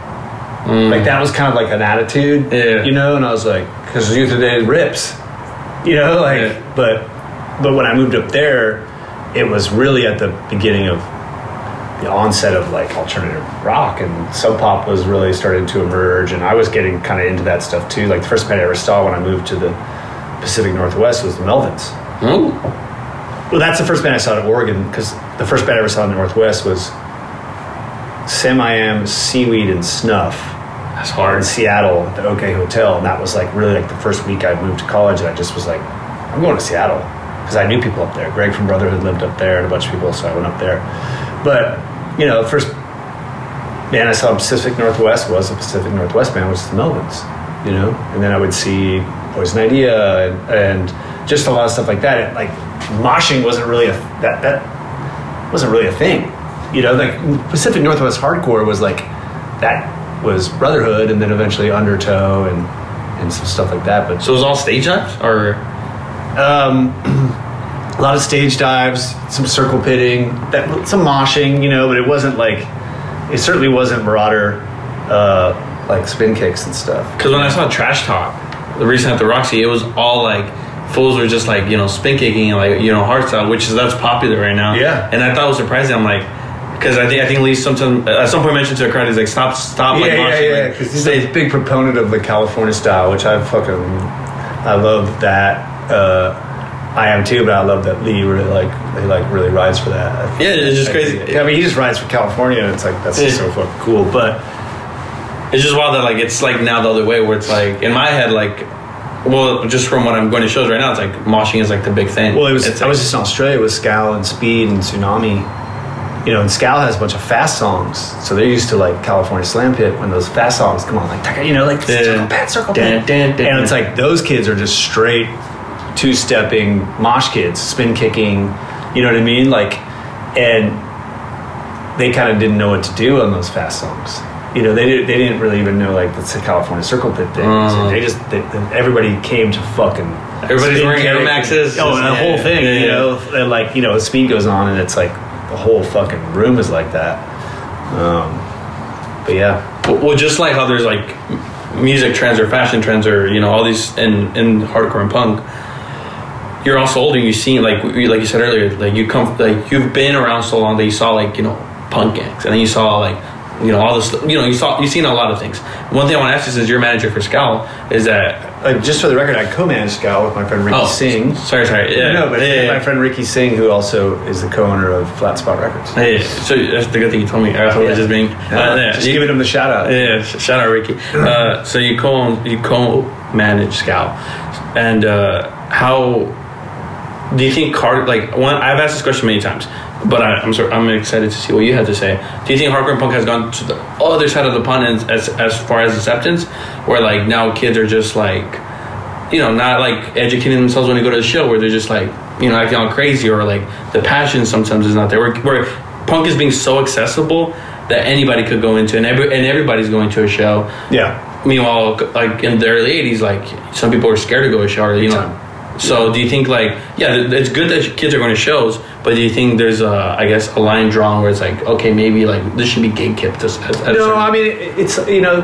S1: Mm. Like that was kind of like an attitude,
S2: Yeah.
S1: you know. And I was like, because Youth of Today rips, you know, like,
S2: Yeah.
S1: but but when I moved up there, it was really at the beginning of the onset of like alternative rock and sub pop was really starting to emerge and I was getting kind of into that stuff too. Like the first band I ever saw when I moved to the Pacific Northwest was the Melvins.
S2: Oh,
S1: Well, that's the first band I saw in Oregon because the first band I ever saw in the Northwest was Sam I Am, Seaweed, and Snuff
S2: that's
S1: in. Seattle at the OK Hotel. And that was like really like the first week I moved to college. And I just was like, I'm going to Seattle because I knew people up there. Greg from Brotherhood lived up there and a bunch of people. So I went up there. But, you know, the first band I saw in Pacific Northwest was a Pacific Northwest band, which is the Melvins, you know? And then I would see Poison Idea and, and just a lot of stuff like that. And, like, moshing wasn't really a, that, that wasn't really a thing. You know, like Pacific Northwest hardcore was like, that was Brotherhood and then eventually Undertow and, and some stuff like that. But
S2: So it was all stage dives, or
S1: um, a lot of stage dives, some circle pitting, that some moshing, you know, but it wasn't like it certainly wasn't Merauder uh, like spin kicks and stuff.
S2: because when I saw Trash Talk, the recent at the Roxy, it was all like fools were just like you know spin kicking and like you know hardstyle, which is that's popular right now.
S1: Yeah.
S2: and I thought it was surprising. I'm like. Because I think I think Lee sometime at some point mentioned to a crowd he's like stop stop like
S1: yeah, yeah, yeah.
S2: like,
S1: Because he's
S2: stay-
S1: a big proponent of the California style, which I fucking I love that. Uh, I am too, but I love that Lee really like he like really rides for that.
S2: Yeah, it's just crazy.
S1: I mean, he just rides for California, and it's like that's just
S2: Yeah.
S1: so fucking cool. But
S2: It's just wild that like it's like now the other way where it's like in my head like well just from what I'm going to shows right now it's like moshing is like the big thing.
S1: Well, it was.
S2: It's
S1: I was just in Australia with Scowl and Speed and Sunami. You know, and Scowl has a bunch of fast songs, so they're used to like California Slam Pit when those fast songs come on, like you know, like
S2: Yeah.
S1: circle pit, circle
S2: dun,
S1: and it's like those kids are just straight two stepping mosh kids, spin kicking. You know what I mean? Like, and they kind of didn't know what to do on those fast songs. You know, they didn't, they didn't really even know like the California Circle Pit thing.
S2: Uh.
S1: they just they, everybody came to fucking
S2: Everybody's wearing Air. Maxes.
S1: Oh, and the
S2: Yeah,
S1: whole thing,
S2: yeah,
S1: you know, and like you know, the speed goes on, and it's like the whole fucking room is like that. Um, but yeah,
S2: Well, just like how there's like music trends or fashion trends or you know all these in in hardcore and punk, you're also older. You see, like like you said earlier, like you come like you've been around so long that you saw like you know punk gangs, and then you saw like you know all this you know you saw you've seen a lot of things. One thing I want to ask you since you're manager for Scowl is that
S1: like just for the record, I co-managed Scowl with my friend Ricky
S2: oh
S1: Singh.
S2: sorry sorry yeah
S1: no, but
S2: yeah, yeah,
S1: my friend Ricky Singh, who also is the co-owner of Flat Spot Records.
S2: yeah. Yeah, so that's the good thing you told me. I thought it was just being
S1: Yeah,
S2: uh, yeah,
S1: just
S2: you-
S1: giving him the shout out.
S2: Yeah, shout out Ricky. Uh, so you co you co manage Scowl, and uh, how do you think card like one? I've asked this question many times, but I, I'm sorry, I'm excited to see what you have to say. Do you think hardcore punk has gone to the other side of the pond as as, as far as acceptance, where like now kids are just like. You know, not like educating themselves when they go to the show, where they're just like, you know, acting all crazy, or like the passion sometimes is not there. Where, where punk is being so accessible that anybody could go into, and every, and everybody's going to a show.
S1: Yeah,
S2: Meanwhile, like in the early '80s, like some people were scared to go to a show. Or, you know. So do you think like yeah, it's good that kids are going to shows, but do you think there's a I guess a line drawn where it's like okay, maybe like this should be gate kept at, at
S1: No, I mean it's you know,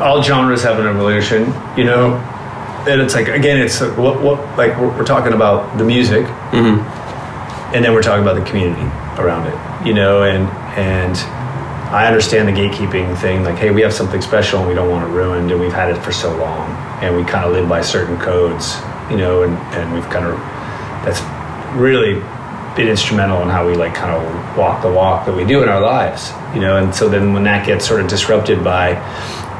S1: all genres have an evolution, you know, and it's like again, it's uh, what what like we're, we're talking about the music,
S2: Mhm.
S1: and then we're talking about the community around it, you know, and and I understand the gatekeeping thing, like hey, we have something special and we don't want it ruined, and we've had it for so long, and we kind of live by certain codes, you know, and and we've kind of that's really been instrumental in how we like kind of walk the walk that we do in our lives you know and so then when that gets sort of disrupted by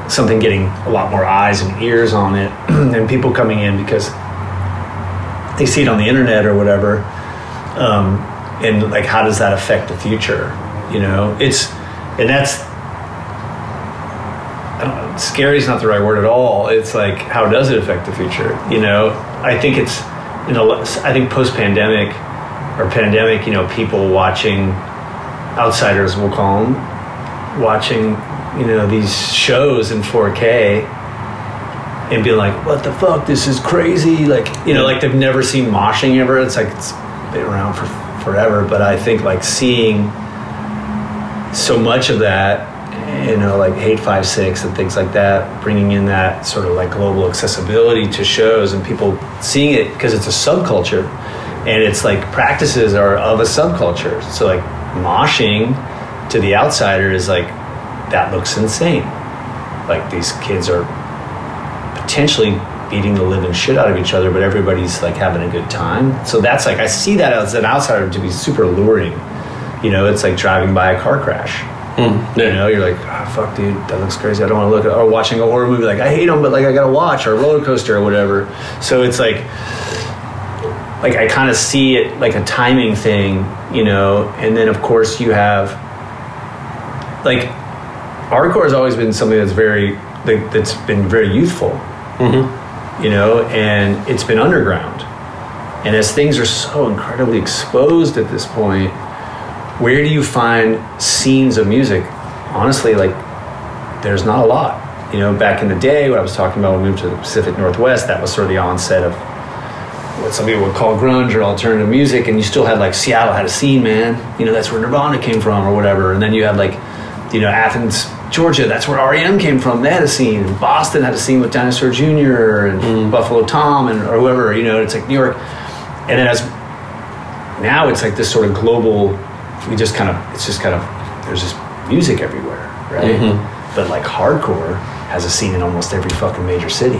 S1: something getting a lot more eyes and ears on it and people coming in because they see it on the internet or whatever um, and like how does that affect the future you know? It's and that's scary is not the right word at all. It's like, how does it affect the future? You know, I think it's, you know, I think post pandemic or pandemic, you know, people watching outsiders, we'll call them, watching, you know, these shows in 4K and being like, what the fuck? This is crazy. Like, you know, like they've never seen moshing ever. It's like, it's been around for forever. But I think like seeing so much of that you know like Hate5six and things like that bringing in that sort of like global accessibility to shows and people seeing it because it's a subculture and it's like practices are of a subculture so like moshing to the outsider is like that looks insane like these kids are potentially beating the living shit out of each other, but everybody's like having a good time. So that's like I see that as an outsider to be super alluring. You know, it's like driving by a car crash.
S2: Mm,
S1: You know, you're like, oh, fuck, dude, that looks crazy. I don't want to look at, or watching a horror movie, like, I hate them, but like, I gotta watch, or a roller coaster, or whatever. So it's like, like, I kind of see it like a timing thing, you know, and then of course you have, like, hardcore has always been something that's very, like, that's been very youthful,
S2: Mm-hmm.
S1: you know, and it's been underground. And as things are so incredibly exposed at this point, where do you find scenes of music? Honestly, like there's not a lot. You know, back in the day, what I was talking about when we moved to the Pacific Northwest, that was sort of the onset of what some people would call grunge or alternative music, and you still had like Seattle had a scene, man. You know, that's where Nirvana came from or whatever. And then you had like, you know, Athens, Georgia, that's where REM came from. They had a scene. And Boston had a scene with Dinosaur Jr. and mm. Buffalo Tom and or whoever. You know, it's like New York. And then as now it's like this sort of global we just kind of it's just kind of there's just music everywhere right?
S2: Mhm.
S1: but like hardcore has a scene in almost every fucking major city.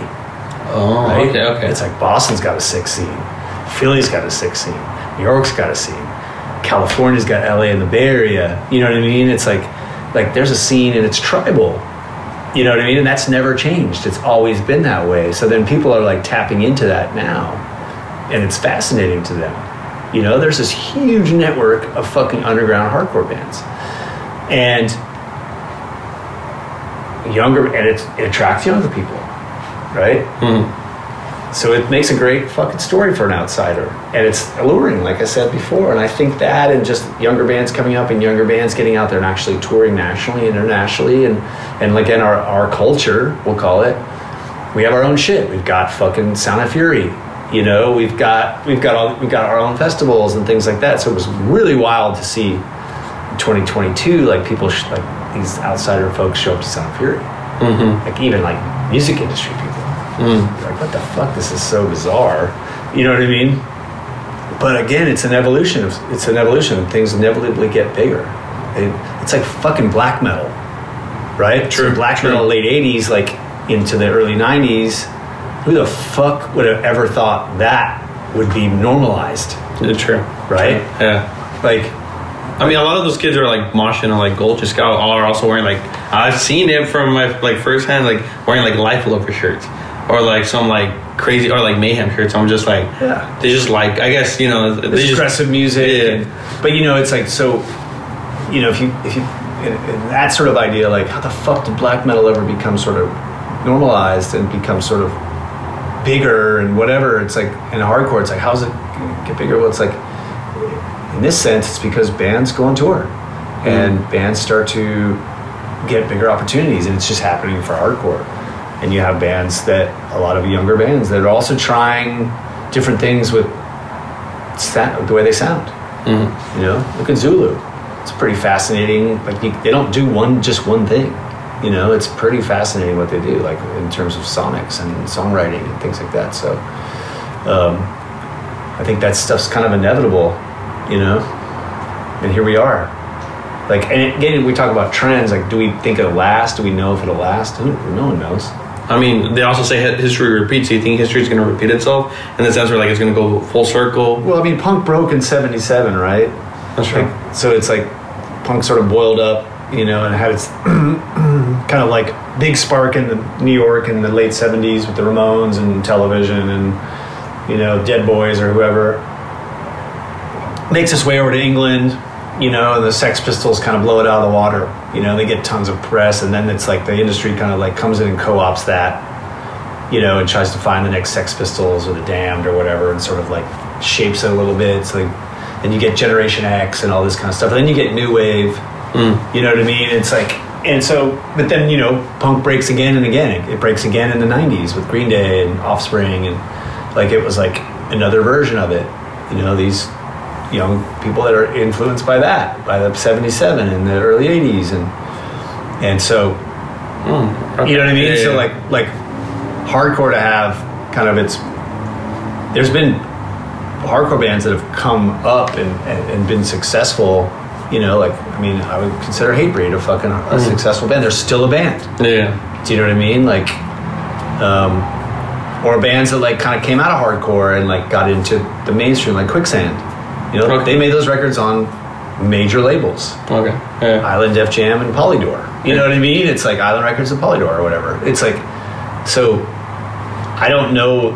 S2: Oh,
S1: right?
S2: okay, okay.
S1: it's like boston's got a sick scene philly's got a sick scene new york's got a scene california's got la and the bay area you know what i mean? It's like like there's a scene and it's tribal you know what i mean? And that's never changed. It's always been that way. So then people are like tapping into that now. And it's fascinating to them. You know, there's this huge network of fucking underground hardcore bands, and younger, and it, it attracts younger people, right?
S2: Mhm.
S1: So it makes a great fucking story for an outsider, and it's alluring, like I said before. And I think that, and just younger bands coming up, and younger bands getting out there and actually touring nationally, internationally, and and again, our our culture, we'll call it. We have our own shit. We've got fucking Sound and Fury. You know, we've got we've got all we've got our own festivals and things like that. So it was really wild to see 2022, like people sh- like these outsider folks show up to Sound Fury,
S2: Mhm.
S1: like even like music industry people.
S2: Mm.
S1: Like, what the fuck? This is so bizarre. You know what I mean? But again, it's an evolution. Of, it's an evolution. Things inevitably get bigger. They, it's like fucking black metal, right?
S2: True,
S1: So black
S2: true.
S1: metal, late '80s, like into the early '90s. Who the fuck would have ever thought that would be normalized,
S2: Yeah, true.
S1: right?
S2: Yeah.
S1: Like,
S2: I mean, a lot of those kids are like moshing and like Gold Scout are also wearing like I've seen it from my like firsthand, like wearing like Lifelover shirts or like some like crazy or like mayhem shirts. I'm just like,
S1: Yeah.
S2: they just like I guess you know they
S1: It's
S2: just
S1: aggressive music.
S2: Yeah.
S1: and- but you know, it's like so. You know, if you if you that sort of idea, like how the fuck did black metal ever become sort of normalized and become sort of bigger and whatever? It's like in hardcore, it's like how's it get bigger? Well, it's like in this sense, it's because bands go on tour and bands start to get bigger opportunities, and it's just happening for hardcore. And you have bands that a lot of younger bands that are also trying different things with sound, the way they sound.
S2: Mhm.
S1: You know, look at Zulu. It's pretty fascinating. Like you, they don't do one just one thing. You know, it's pretty fascinating what they do, like in terms of sonics and songwriting and things like that. So, um, I think that stuff's kind of inevitable. You know, and here we are. Like, and again, we talk about trends. Like, do we think it'll last? Do we know if it'll last? Who, no one knows.
S2: I mean, they also say history repeats. Do you think history is going to repeat itself in the sense where like it's going to go full circle?
S1: Well, I mean, punk broke in '77, right?
S2: That's right.
S1: Like, so it's like punk sort of boiled up, you know, and had its kind of like big spark in the New York in the late '70s with the Ramones and television and you know Dead Boys or whoever. Makes its way over to England, you know, and the Sex Pistols kind of blow it out of the water. You know, they get tons of press, and then it's like the industry kind of like comes in and co-ops that, you know, and tries to find the next Sex Pistols or the Damned or whatever, and sort of like shapes it a little bit. So, like, and you get Generation X and all this kind of stuff. And then you get New Wave.
S2: Mm.
S1: You know what I mean? It's like, and so, but then you know, punk breaks again and again. It, it breaks again in the '90s with Green Day and Offspring, and like it was like another version of it. You know, these young people that are influenced by that, by the '77 and the early '80s, and and so
S2: Mm.
S1: you know what I mean?
S2: Yeah,
S1: So like like hardcore to have kind of its there's been hardcore bands that have come up and, and, and been successful, you know, like I mean I would consider Hatebreed a fucking a
S2: Mm.
S1: successful band. They're still a band.
S2: yeah.
S1: Do you know what I mean? Like um or bands that like kind of came out of hardcore and like got into the mainstream, like Quicksand. You know,
S2: Okay.
S1: they made those records on major labels,
S2: Okay. Yeah.
S1: Island Def Jam and Polydor. You know what I mean? It's like Island Records and Polydor or whatever. It's like, so I don't know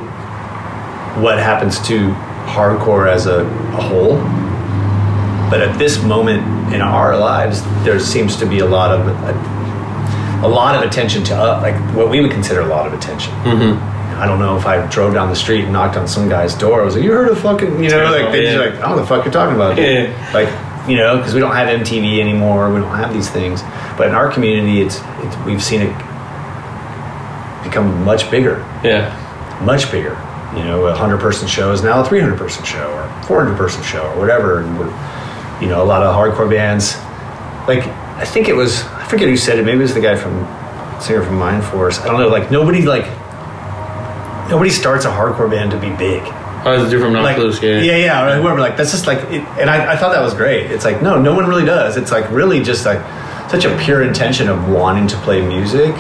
S1: what happens to hardcore as a, a whole, but at this moment in our lives, there seems to be a lot of a, a lot of attention to uh, like what we would consider a lot of attention.
S2: Mm-hmm.
S1: I don't know if I drove down the street and knocked on some guy's door. I was like, "You heard of fucking?" You know, like they
S2: Yeah.
S1: just like, "I don't know the fuck you're talking about." dude."
S2: Yeah.
S1: Like, you know, because we don't have MTV anymore. We don't have these things. But in our community, it's, it's we've seen it become much bigger,
S2: Yeah.
S1: much bigger. You know, a hundred person show is now a three hundred person show or four hundred person show or whatever. And we're, you know, a lot of hardcore bands. Like, I think it was I forget who said it. Maybe it was the guy from singer from Mindforce. I don't know. Like nobody like nobody starts a hardcore band to be big.
S2: Oh, it's different
S1: Like.
S2: Yeah.
S1: yeah, yeah, or whoever. Like that's just like, it, and I, I thought that was great. It's like no, no one really does. It's like really just like such a pure intention of wanting to play music,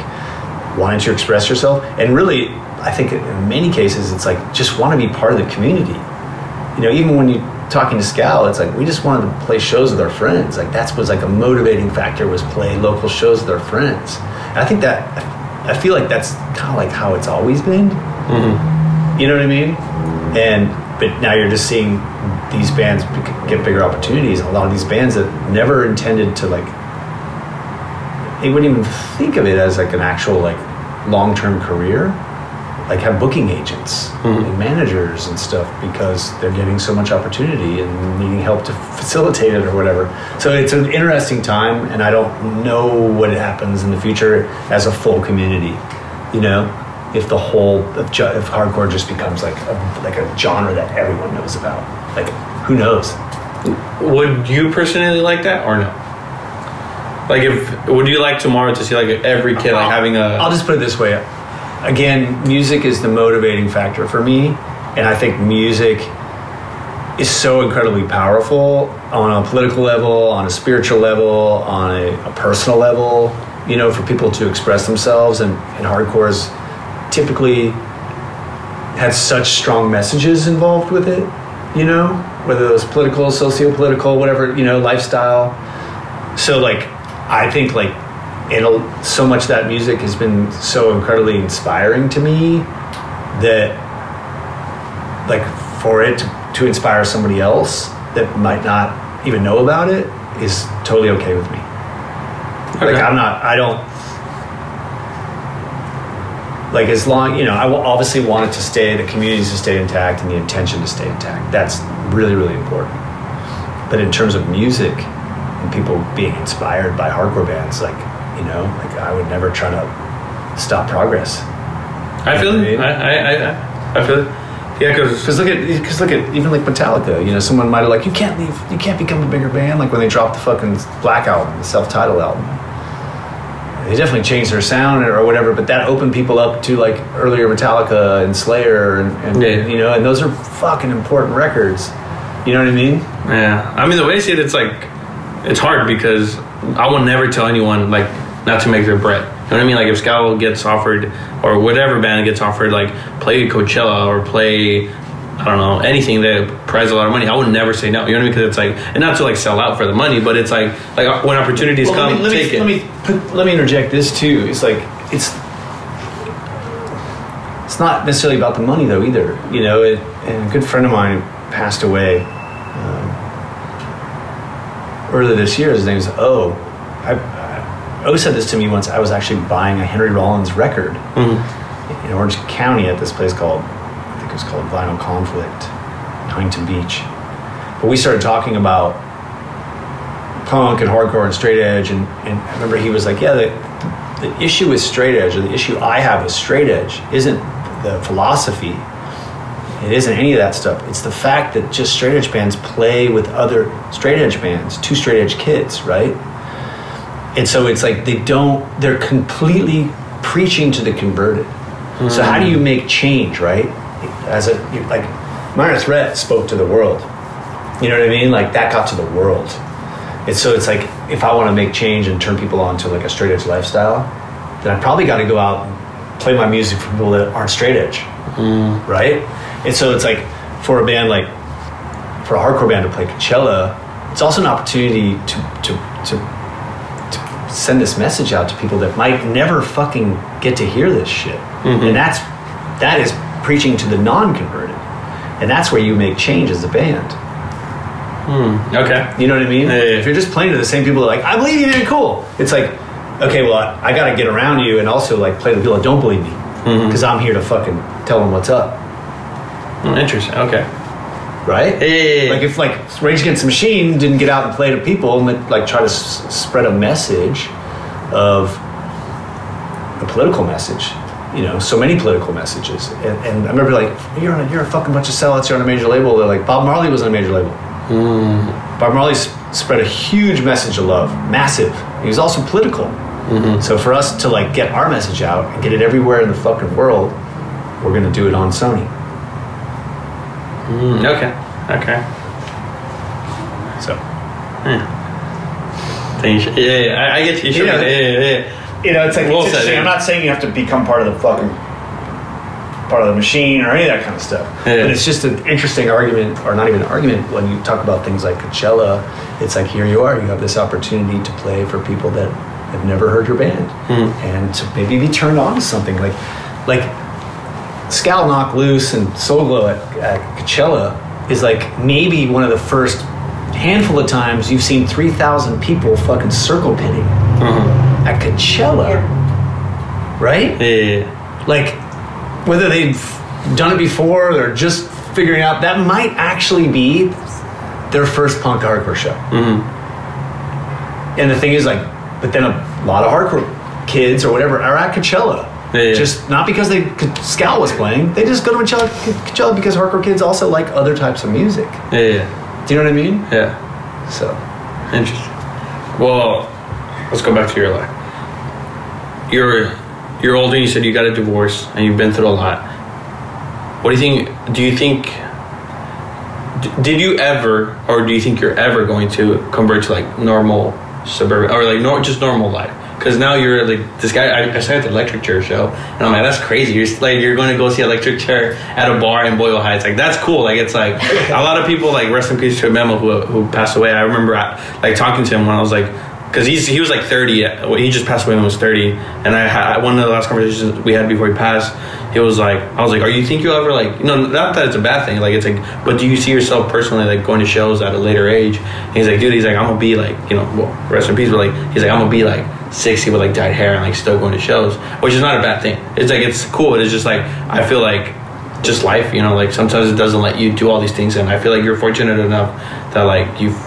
S1: wanting to express yourself, and really, I think in many cases it's like just want to be part of the community. You know, even when you talking to Scowl, it's like we just wanted to play shows with our friends. Like that's was like a motivating factor was play local shows with our friends. And I think that I feel like that's kind of like how it's always been.
S2: Mm-hmm.
S1: You know what I mean? And but now you're just seeing these bands get bigger opportunities. A lot of these bands that never intended to like, they wouldn't even think of it as like an actual like long term career. Like have booking agents
S2: Mhm.
S1: and managers and stuff because they're getting so much opportunity and needing help to facilitate it or whatever. So it's an interesting time, and I don't know what happens in the future as a full community. You know, if the whole if, ju- if hardcore just becomes like a, like a genre that everyone knows about, like who knows?
S2: Would you personally like that or no? Like, if would you like tomorrow to see like every kid like having a?
S1: I'll just put it this way. Again, music is the motivating factor for me, and I think music is so incredibly powerful on a political level, on a spiritual level, on a, a personal level. You know, for people to express themselves, and, and hardcore is typically has such strong messages involved with it. You know, whether it was political, socio-political, whatever. You know, lifestyle. So like, I think like it'll so much that music has been so incredibly inspiring to me that like for it to, to inspire somebody else that might not even know about it is totally okay with me. Like i'm not i don't like as long you know i will obviously want it to stay the communities to stay intact and the intention to stay intact. That's really really important. But in terms of music and people being inspired by hardcore bands like you know like i would never try to stop progress
S2: I feel it. I I I, I feel it. Yeah, because
S1: because look at because look at even like metallica you know someone might have like you can't leave you can't become a bigger band like when they dropped the fucking black album the self-titled album they definitely changed their sound or whatever but that opened people up to like earlier metallica and slayer and, and
S2: Yeah.
S1: you know and those are fucking important records you know what i mean
S2: yeah, I mean the way I see it, it's like it's hard because I will never tell anyone like not to make their bread. You know what I mean? Like if Scowl gets offered or whatever band gets offered, like play Coachella or play. I don't know anything that prize a lot of money. I would never say no. You know what I mean? Because it's like, and not to like sell out for the money, but it's like, like when opportunities
S1: Well,
S2: come,
S1: let me,
S2: take
S1: let me,
S2: it.
S1: Let me, put, let me interject this too. It's like it's it's not necessarily about the money though either. You know, it, and a good friend of mine passed away um, earlier this year. His name's O. I, I, o said this to me once. I was actually buying a Henry Rollins record
S2: Mhm.
S1: in Orange County at this place called I think it was called Vinyl Conflict, in Huntington Beach. But we started talking about punk and hardcore and straight edge, and, and I remember he was like, "Yeah, the, the issue with straight edge, or the issue I have with straight edge, isn't the philosophy. It isn't any of that stuff. It's the fact that just straight edge bands play with other straight edge bands, two straight edge kids, right? And so it's like they don't. They're completely preaching to the converted. So how do you hmm. make change, right? As a like, Minor Threat spoke to the world. You know what I mean? Like that got to the world. And so it's like if I want to make change and turn people on to like a straight edge lifestyle, then I probably got to go out and play my music for people that aren't straight edge. Hmm. right? And so it's like for a band like for a hardcore band to play Coachella, it's also an opportunity to to, to send this message out to people that might never fucking get to hear this shit, and that's that is preaching to the non-converted, and that's where you make change as a band.
S2: Okay.
S1: You know what I mean?
S2: Yeah, yeah, yeah.
S1: If you're just playing to the same people that are like, I believe you, man, cool. It's like, okay, well, I, I got to get around you and also like play the people that don't believe me
S2: Mm-hmm.
S1: because I'm here to fucking tell them what's up,
S2: Hmm, Interesting. Okay.
S1: Right?
S2: Yeah.
S1: Like if like Rage Against the Machine didn't get out and play to people and like try to s- spread a message of a political message. You know, so many political messages, and, and I remember like you're on a, you're a fucking bunch of sellouts. You're on a major label. They're like Bob Marley was on a major label. Hmm. Bob Marley s- spread a huge message of love, massive. He was also political. Mm-hmm. So for us to like get our message out and get it everywhere in the fucking world, we're gonna do it on Sony.
S2: Mm, okay. Okay.
S1: So
S2: Think you should- yeah, yeah, I, I get you. you.
S1: Yeah.
S2: Yeah, yeah, yeah.
S1: you know, it's like
S2: Well
S1: it's
S2: said,
S1: interesting.
S2: yeah.
S1: I'm not saying you have to become part of the fucking part of the machine or any of that kind of stuff.
S2: Yeah.
S1: But it's just an interesting argument, or not even an argument, when you talk about things like Coachella. It's like here you are, you have this opportunity to play for people that have never heard your band,
S2: Hmm.
S1: and to maybe be turned on to something like, like Scowl Knocked Loose and Soul Glo at, at Coachella is like maybe one of the first handful of times you've seen 3,000 people fucking circle pitting
S2: Uh-huh.
S1: at Coachella, right?
S2: Yeah, yeah, yeah.
S1: Like whether they've done it before or just figuring out that might actually be their first punk hardcore show. And the thing is, like, but then a lot of hardcore kids or whatever are at Coachella.
S2: Yeah.
S1: Just not because they Scowl was playing. They just go to Coachella, Coachella because hardcore kids also like other types of music.
S2: Yeah, yeah,
S1: Do you know what I mean?
S2: yeah.
S1: So
S2: Interesting. Well, let's go back to your life. You're you're older. You said you got a divorce and you've been through a lot. What do you think? Do you think? Did you ever, or do you think you're ever going to convert to like normal suburban or like no, just normal life? Because now you're like this guy. I, I saw at the Electric Chair show, and I'm like, that's crazy. You're like you're going to go see Electric Chair at a bar in Boyle Heights. Like that's cool. Like it's like a lot of people like rest in peace to a memo who who passed away. I remember uh, like talking to him when I was like, because he's he was like 30. uh, He just passed away when he was 30, and I had one of the last conversations we had before he passed. He was like, I was like, are you think you'll ever like, you know, not that it's a bad thing. Like it's like, but do you see yourself personally like going to shows at a later age? And he's like, dude, he's like, I'm gonna be like, you know, well, rest in peace, but like, he's like, I'm gonna be like 60 with like dyed hair and like still going to shows, which is not a bad thing. It's like it's cool. But it's just like I feel like just life, you know, like sometimes it doesn't let you do all these things, and I feel like you're fortunate enough that like you've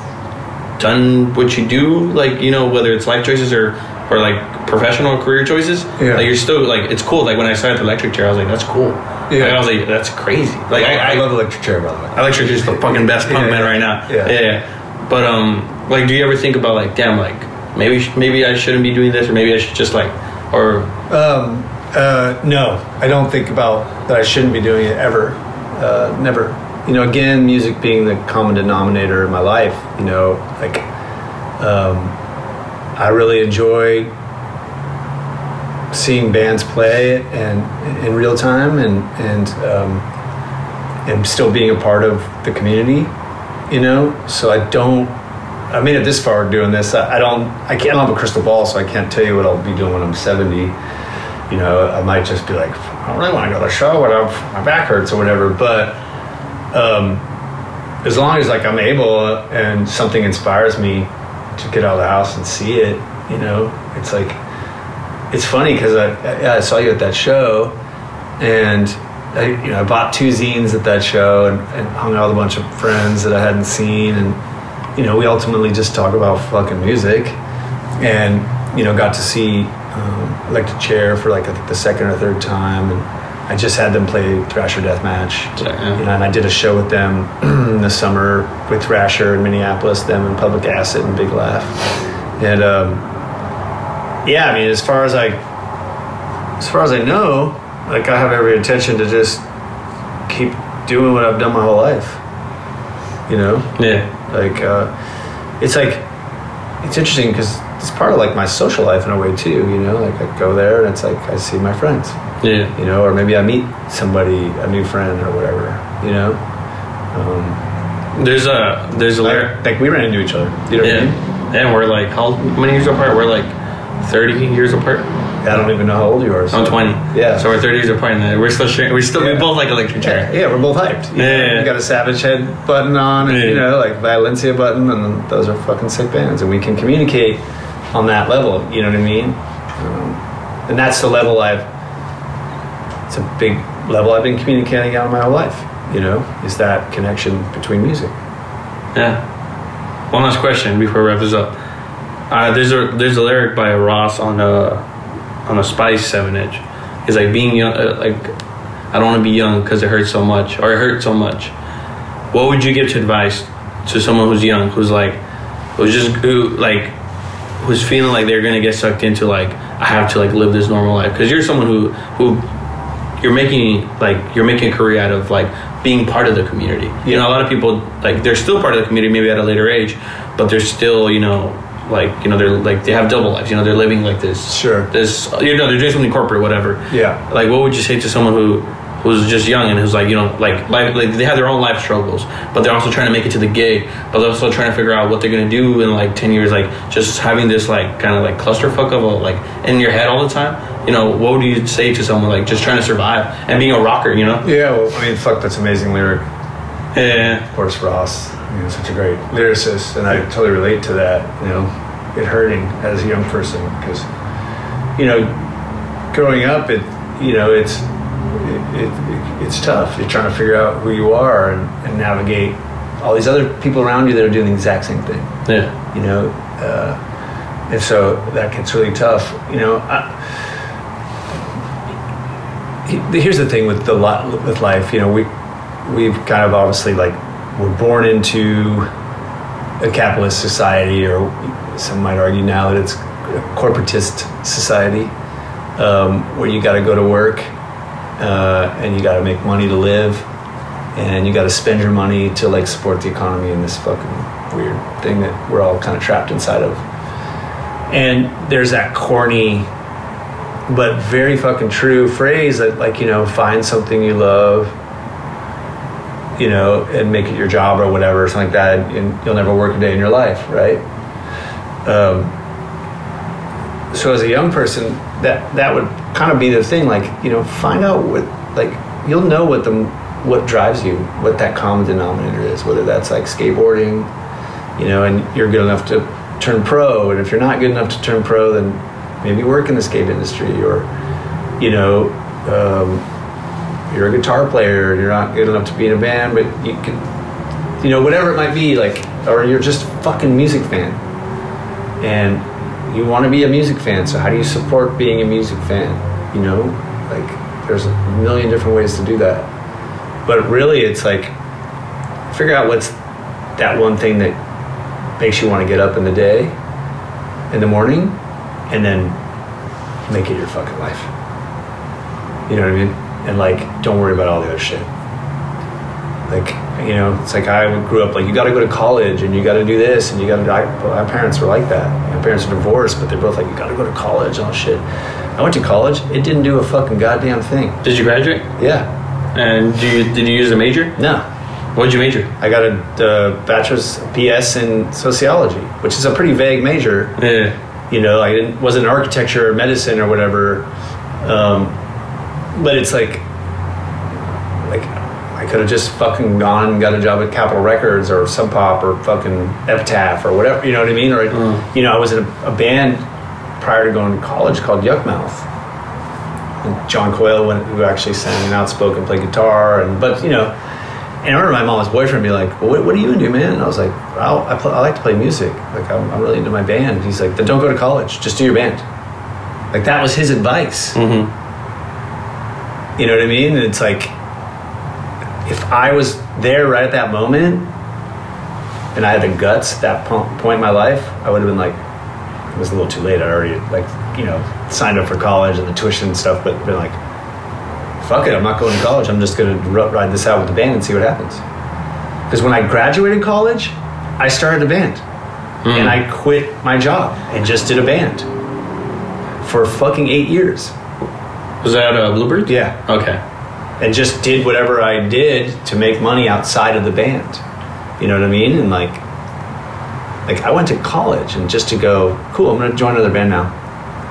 S2: done what you do, like you know, whether it's life choices or or like professional career choices.
S1: Yeah.
S2: Like you're still like it's cool. Like when I started the electric chair, I was like, that's cool.
S1: Yeah.
S2: Like, I was like, that's crazy. Like I, I,
S1: love Electric Chair, by the way.
S2: Electric chair is the fucking best punk
S1: Yeah,
S2: band
S1: yeah.
S2: right now.
S1: Yeah.
S2: yeah. But um, like, do you ever think about like, damn, like maybe maybe I shouldn't be doing this, or maybe I should just like, or
S1: Um, uh, no, I don't think about that. I shouldn't be doing it ever. Uh, never. You know, again, music being the common denominator in my life. You know, like um, I really enjoy seeing bands play and in real time and and um, and still being a part of the community. You know, so I don't. I made it this far doing this. I, I don't. I can't I have a crystal ball, so I can't tell you what I'll be doing when I'm 70 you know, I might just be like, I don't really want to go to the show I'm, my back hurts or whatever. But um, as long as like I'm able and something inspires me to get out of the house and see it, you know, it's like it's funny because I, I I saw you at that show and. I, you know, I bought two zines at that show and, and hung out with a bunch of friends that I hadn't seen, and you know, we ultimately just talk about fucking music, and you know, got to see um, Electric Chair for like I think the second or third time, and I just had them play Thrasher Deathmatch,
S2: Yeah.
S1: you know, and I did a show with them in the summer with Thrasher in Minneapolis, them and Public Acid and Big Laugh, and um, yeah, I mean, as far as I, as far as I know, like I have every intention to just keep doing what I've done my whole life, you know
S2: yeah,
S1: like uh, it's like it's interesting because it's part of like my social life in a way too. You know, like I go there and it's like I see my friends.
S2: Yeah.
S1: You know, or maybe I meet somebody, a new friend or whatever. You know, um,
S2: There's a there's a
S1: like, like we ran into each other. You know what I mean?
S2: Yeah. And we're like how many years apart? We're like 30 years apart.
S1: I don't even know how old you are. so-
S2: I'm 20.
S1: Yeah.
S2: So we're 30 years apart, and we're still sharing. We still we both like electric chair.
S1: Yeah, yeah, we're both hyped. You,
S2: Yeah, yeah, yeah.
S1: you got a Savage Head button on, and, you know, like Violencia button, and those are fucking sick bands, and we can communicate on that level. You know what I mean? Um, and that's the level I've. It's a big level I've been communicating out my whole life. You know, is that connection between music?
S2: Yeah. One last question before we wrap this up. Uh, there's a there's a lyric by Ross on a on a Spice seven inch. It's like being young. Uh, like I don't want to be young because it hurts so much or it hurts so much. What would you give to advice to someone who's young, who's like, who's just who like, who's feeling like they're gonna get sucked into like I have to like live this normal life because you're someone who who you're making like you're making a career out of like being part of the community. You know, a lot of people like they're still part of the community maybe at a later age, but they're still you know like you know they're like they have double lives. You know, they're living like this.
S1: Sure.
S2: This you know they're doing something corporate, whatever.
S1: Yeah.
S2: Like, what would you say to someone who who's just young and who's like you know like life like they have their own life struggles, but they're also trying to make it to the gig, but they're also trying to figure out what they're gonna do in like ten years, like just having this like kind of like clusterfuck of a like in your head all the time. You know, what would you say to someone like just trying to survive and being a rocker? You know?
S1: Yeah. Well, I mean, fuck, that's amazing lyric.
S2: Yeah.
S1: Of course, Ross, you know, such a great lyricist, and I totally relate to that. You know, it hurting as a young person because, you know, growing up, it, you know, it's, it, it, it's tough. You're trying to figure out who you are and, and navigate all these other people around you that are doing the exact same thing.
S2: Yeah.
S1: You know, uh, and so that gets really tough. You know, I, here's the thing with the lot with life. You know, we we've kind of obviously like we're born into a capitalist society, or some might argue now that it's a corporatist society, um, where you got to go to work uh, and you got to make money to live, and you got to spend your money to like support the economy in this fucking weird thing that we're all kind of trapped inside of. And there's that corny but very fucking true phrase that like you know find something you love you know and make it your job or whatever or something like that and you'll never work a day in your life right? Um, so as a young person that that would kind of be the thing like you know find out what like you'll know what the what drives you what that common denominator is whether that's like skateboarding you know and you're good enough to turn pro and if you're not good enough to turn pro then maybe work in the skate industry or you know um, you're a guitar player and you're not good enough to be in a band but you can you know whatever it might be like or you're just a fucking music fan. And you want to be a music fan so how do you support being a music fan you know? Like there's a million different ways to do that. But really it's like figure out what's that one thing that makes you want to get up in the day in the morning and then make it your fucking life. You know what i mean and like don't worry about all the other shit like you know it's like i grew up like you got to go to college and you got to do this and you got to my parents were like that my parents are divorced but they're both like you got to go to college and all shit i went to college it didn't do a fucking goddamn thing
S2: Did you graduate?
S1: yeah
S2: And do you, did you use a major?
S1: no
S2: What did you major?
S1: i got a uh, bachelor's bs in sociology which is a pretty vague major
S2: Yeah.
S1: you know i didn't wasn't architecture or medicine or whatever um, but it's like like i could have just fucking gone and got a job at capitol records or sub pop or fucking epitaph or whatever you know what i mean or
S2: Mm.
S1: you know i was in a, a band prior to going to college called yuckmouth and john coyle went, who actually sang and outspoken played guitar and but you know and I remember my mom's boyfriend be like, well, what, what are you into, man? And I was like, well, I, pl- I like to play music. Like, I'm, I'm really into my band. He's like, then don't go to college. Just do your band. Like, that was his advice.
S2: Mm-hmm.
S1: You know what I mean? And it's like, if I was there right at that moment and I had the guts at that point in my life, I would have been like, it was a little too late. I already, like, you know, signed up for college and the tuition and stuff, but been like, fuck it, I'm not going to college. I'm just going to ride this out with the band and see what happens. Because when I graduated college, I started a band. Hmm. and I quit my job and just did a band for fucking eight years.
S2: Was that uh, Bluebird?
S1: Yeah.
S2: Okay.
S1: and just did whatever I did to make money outside of the band. You know what I mean? And like, like I went to college and just to go, cool, I'm gonna join another band now.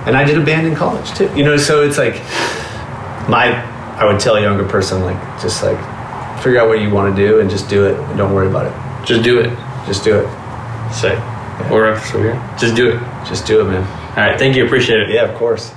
S1: And I did a band in college too. You know, so it's like my I would tell a younger person like just like figure out what you want to do and just do it and don't worry about it.
S2: Just do it.
S1: Just do it.
S2: Sick. We're up for here. Just do it.
S1: Just do it, man.
S2: All right. Thank you. Appreciate it.
S1: Yeah, of course.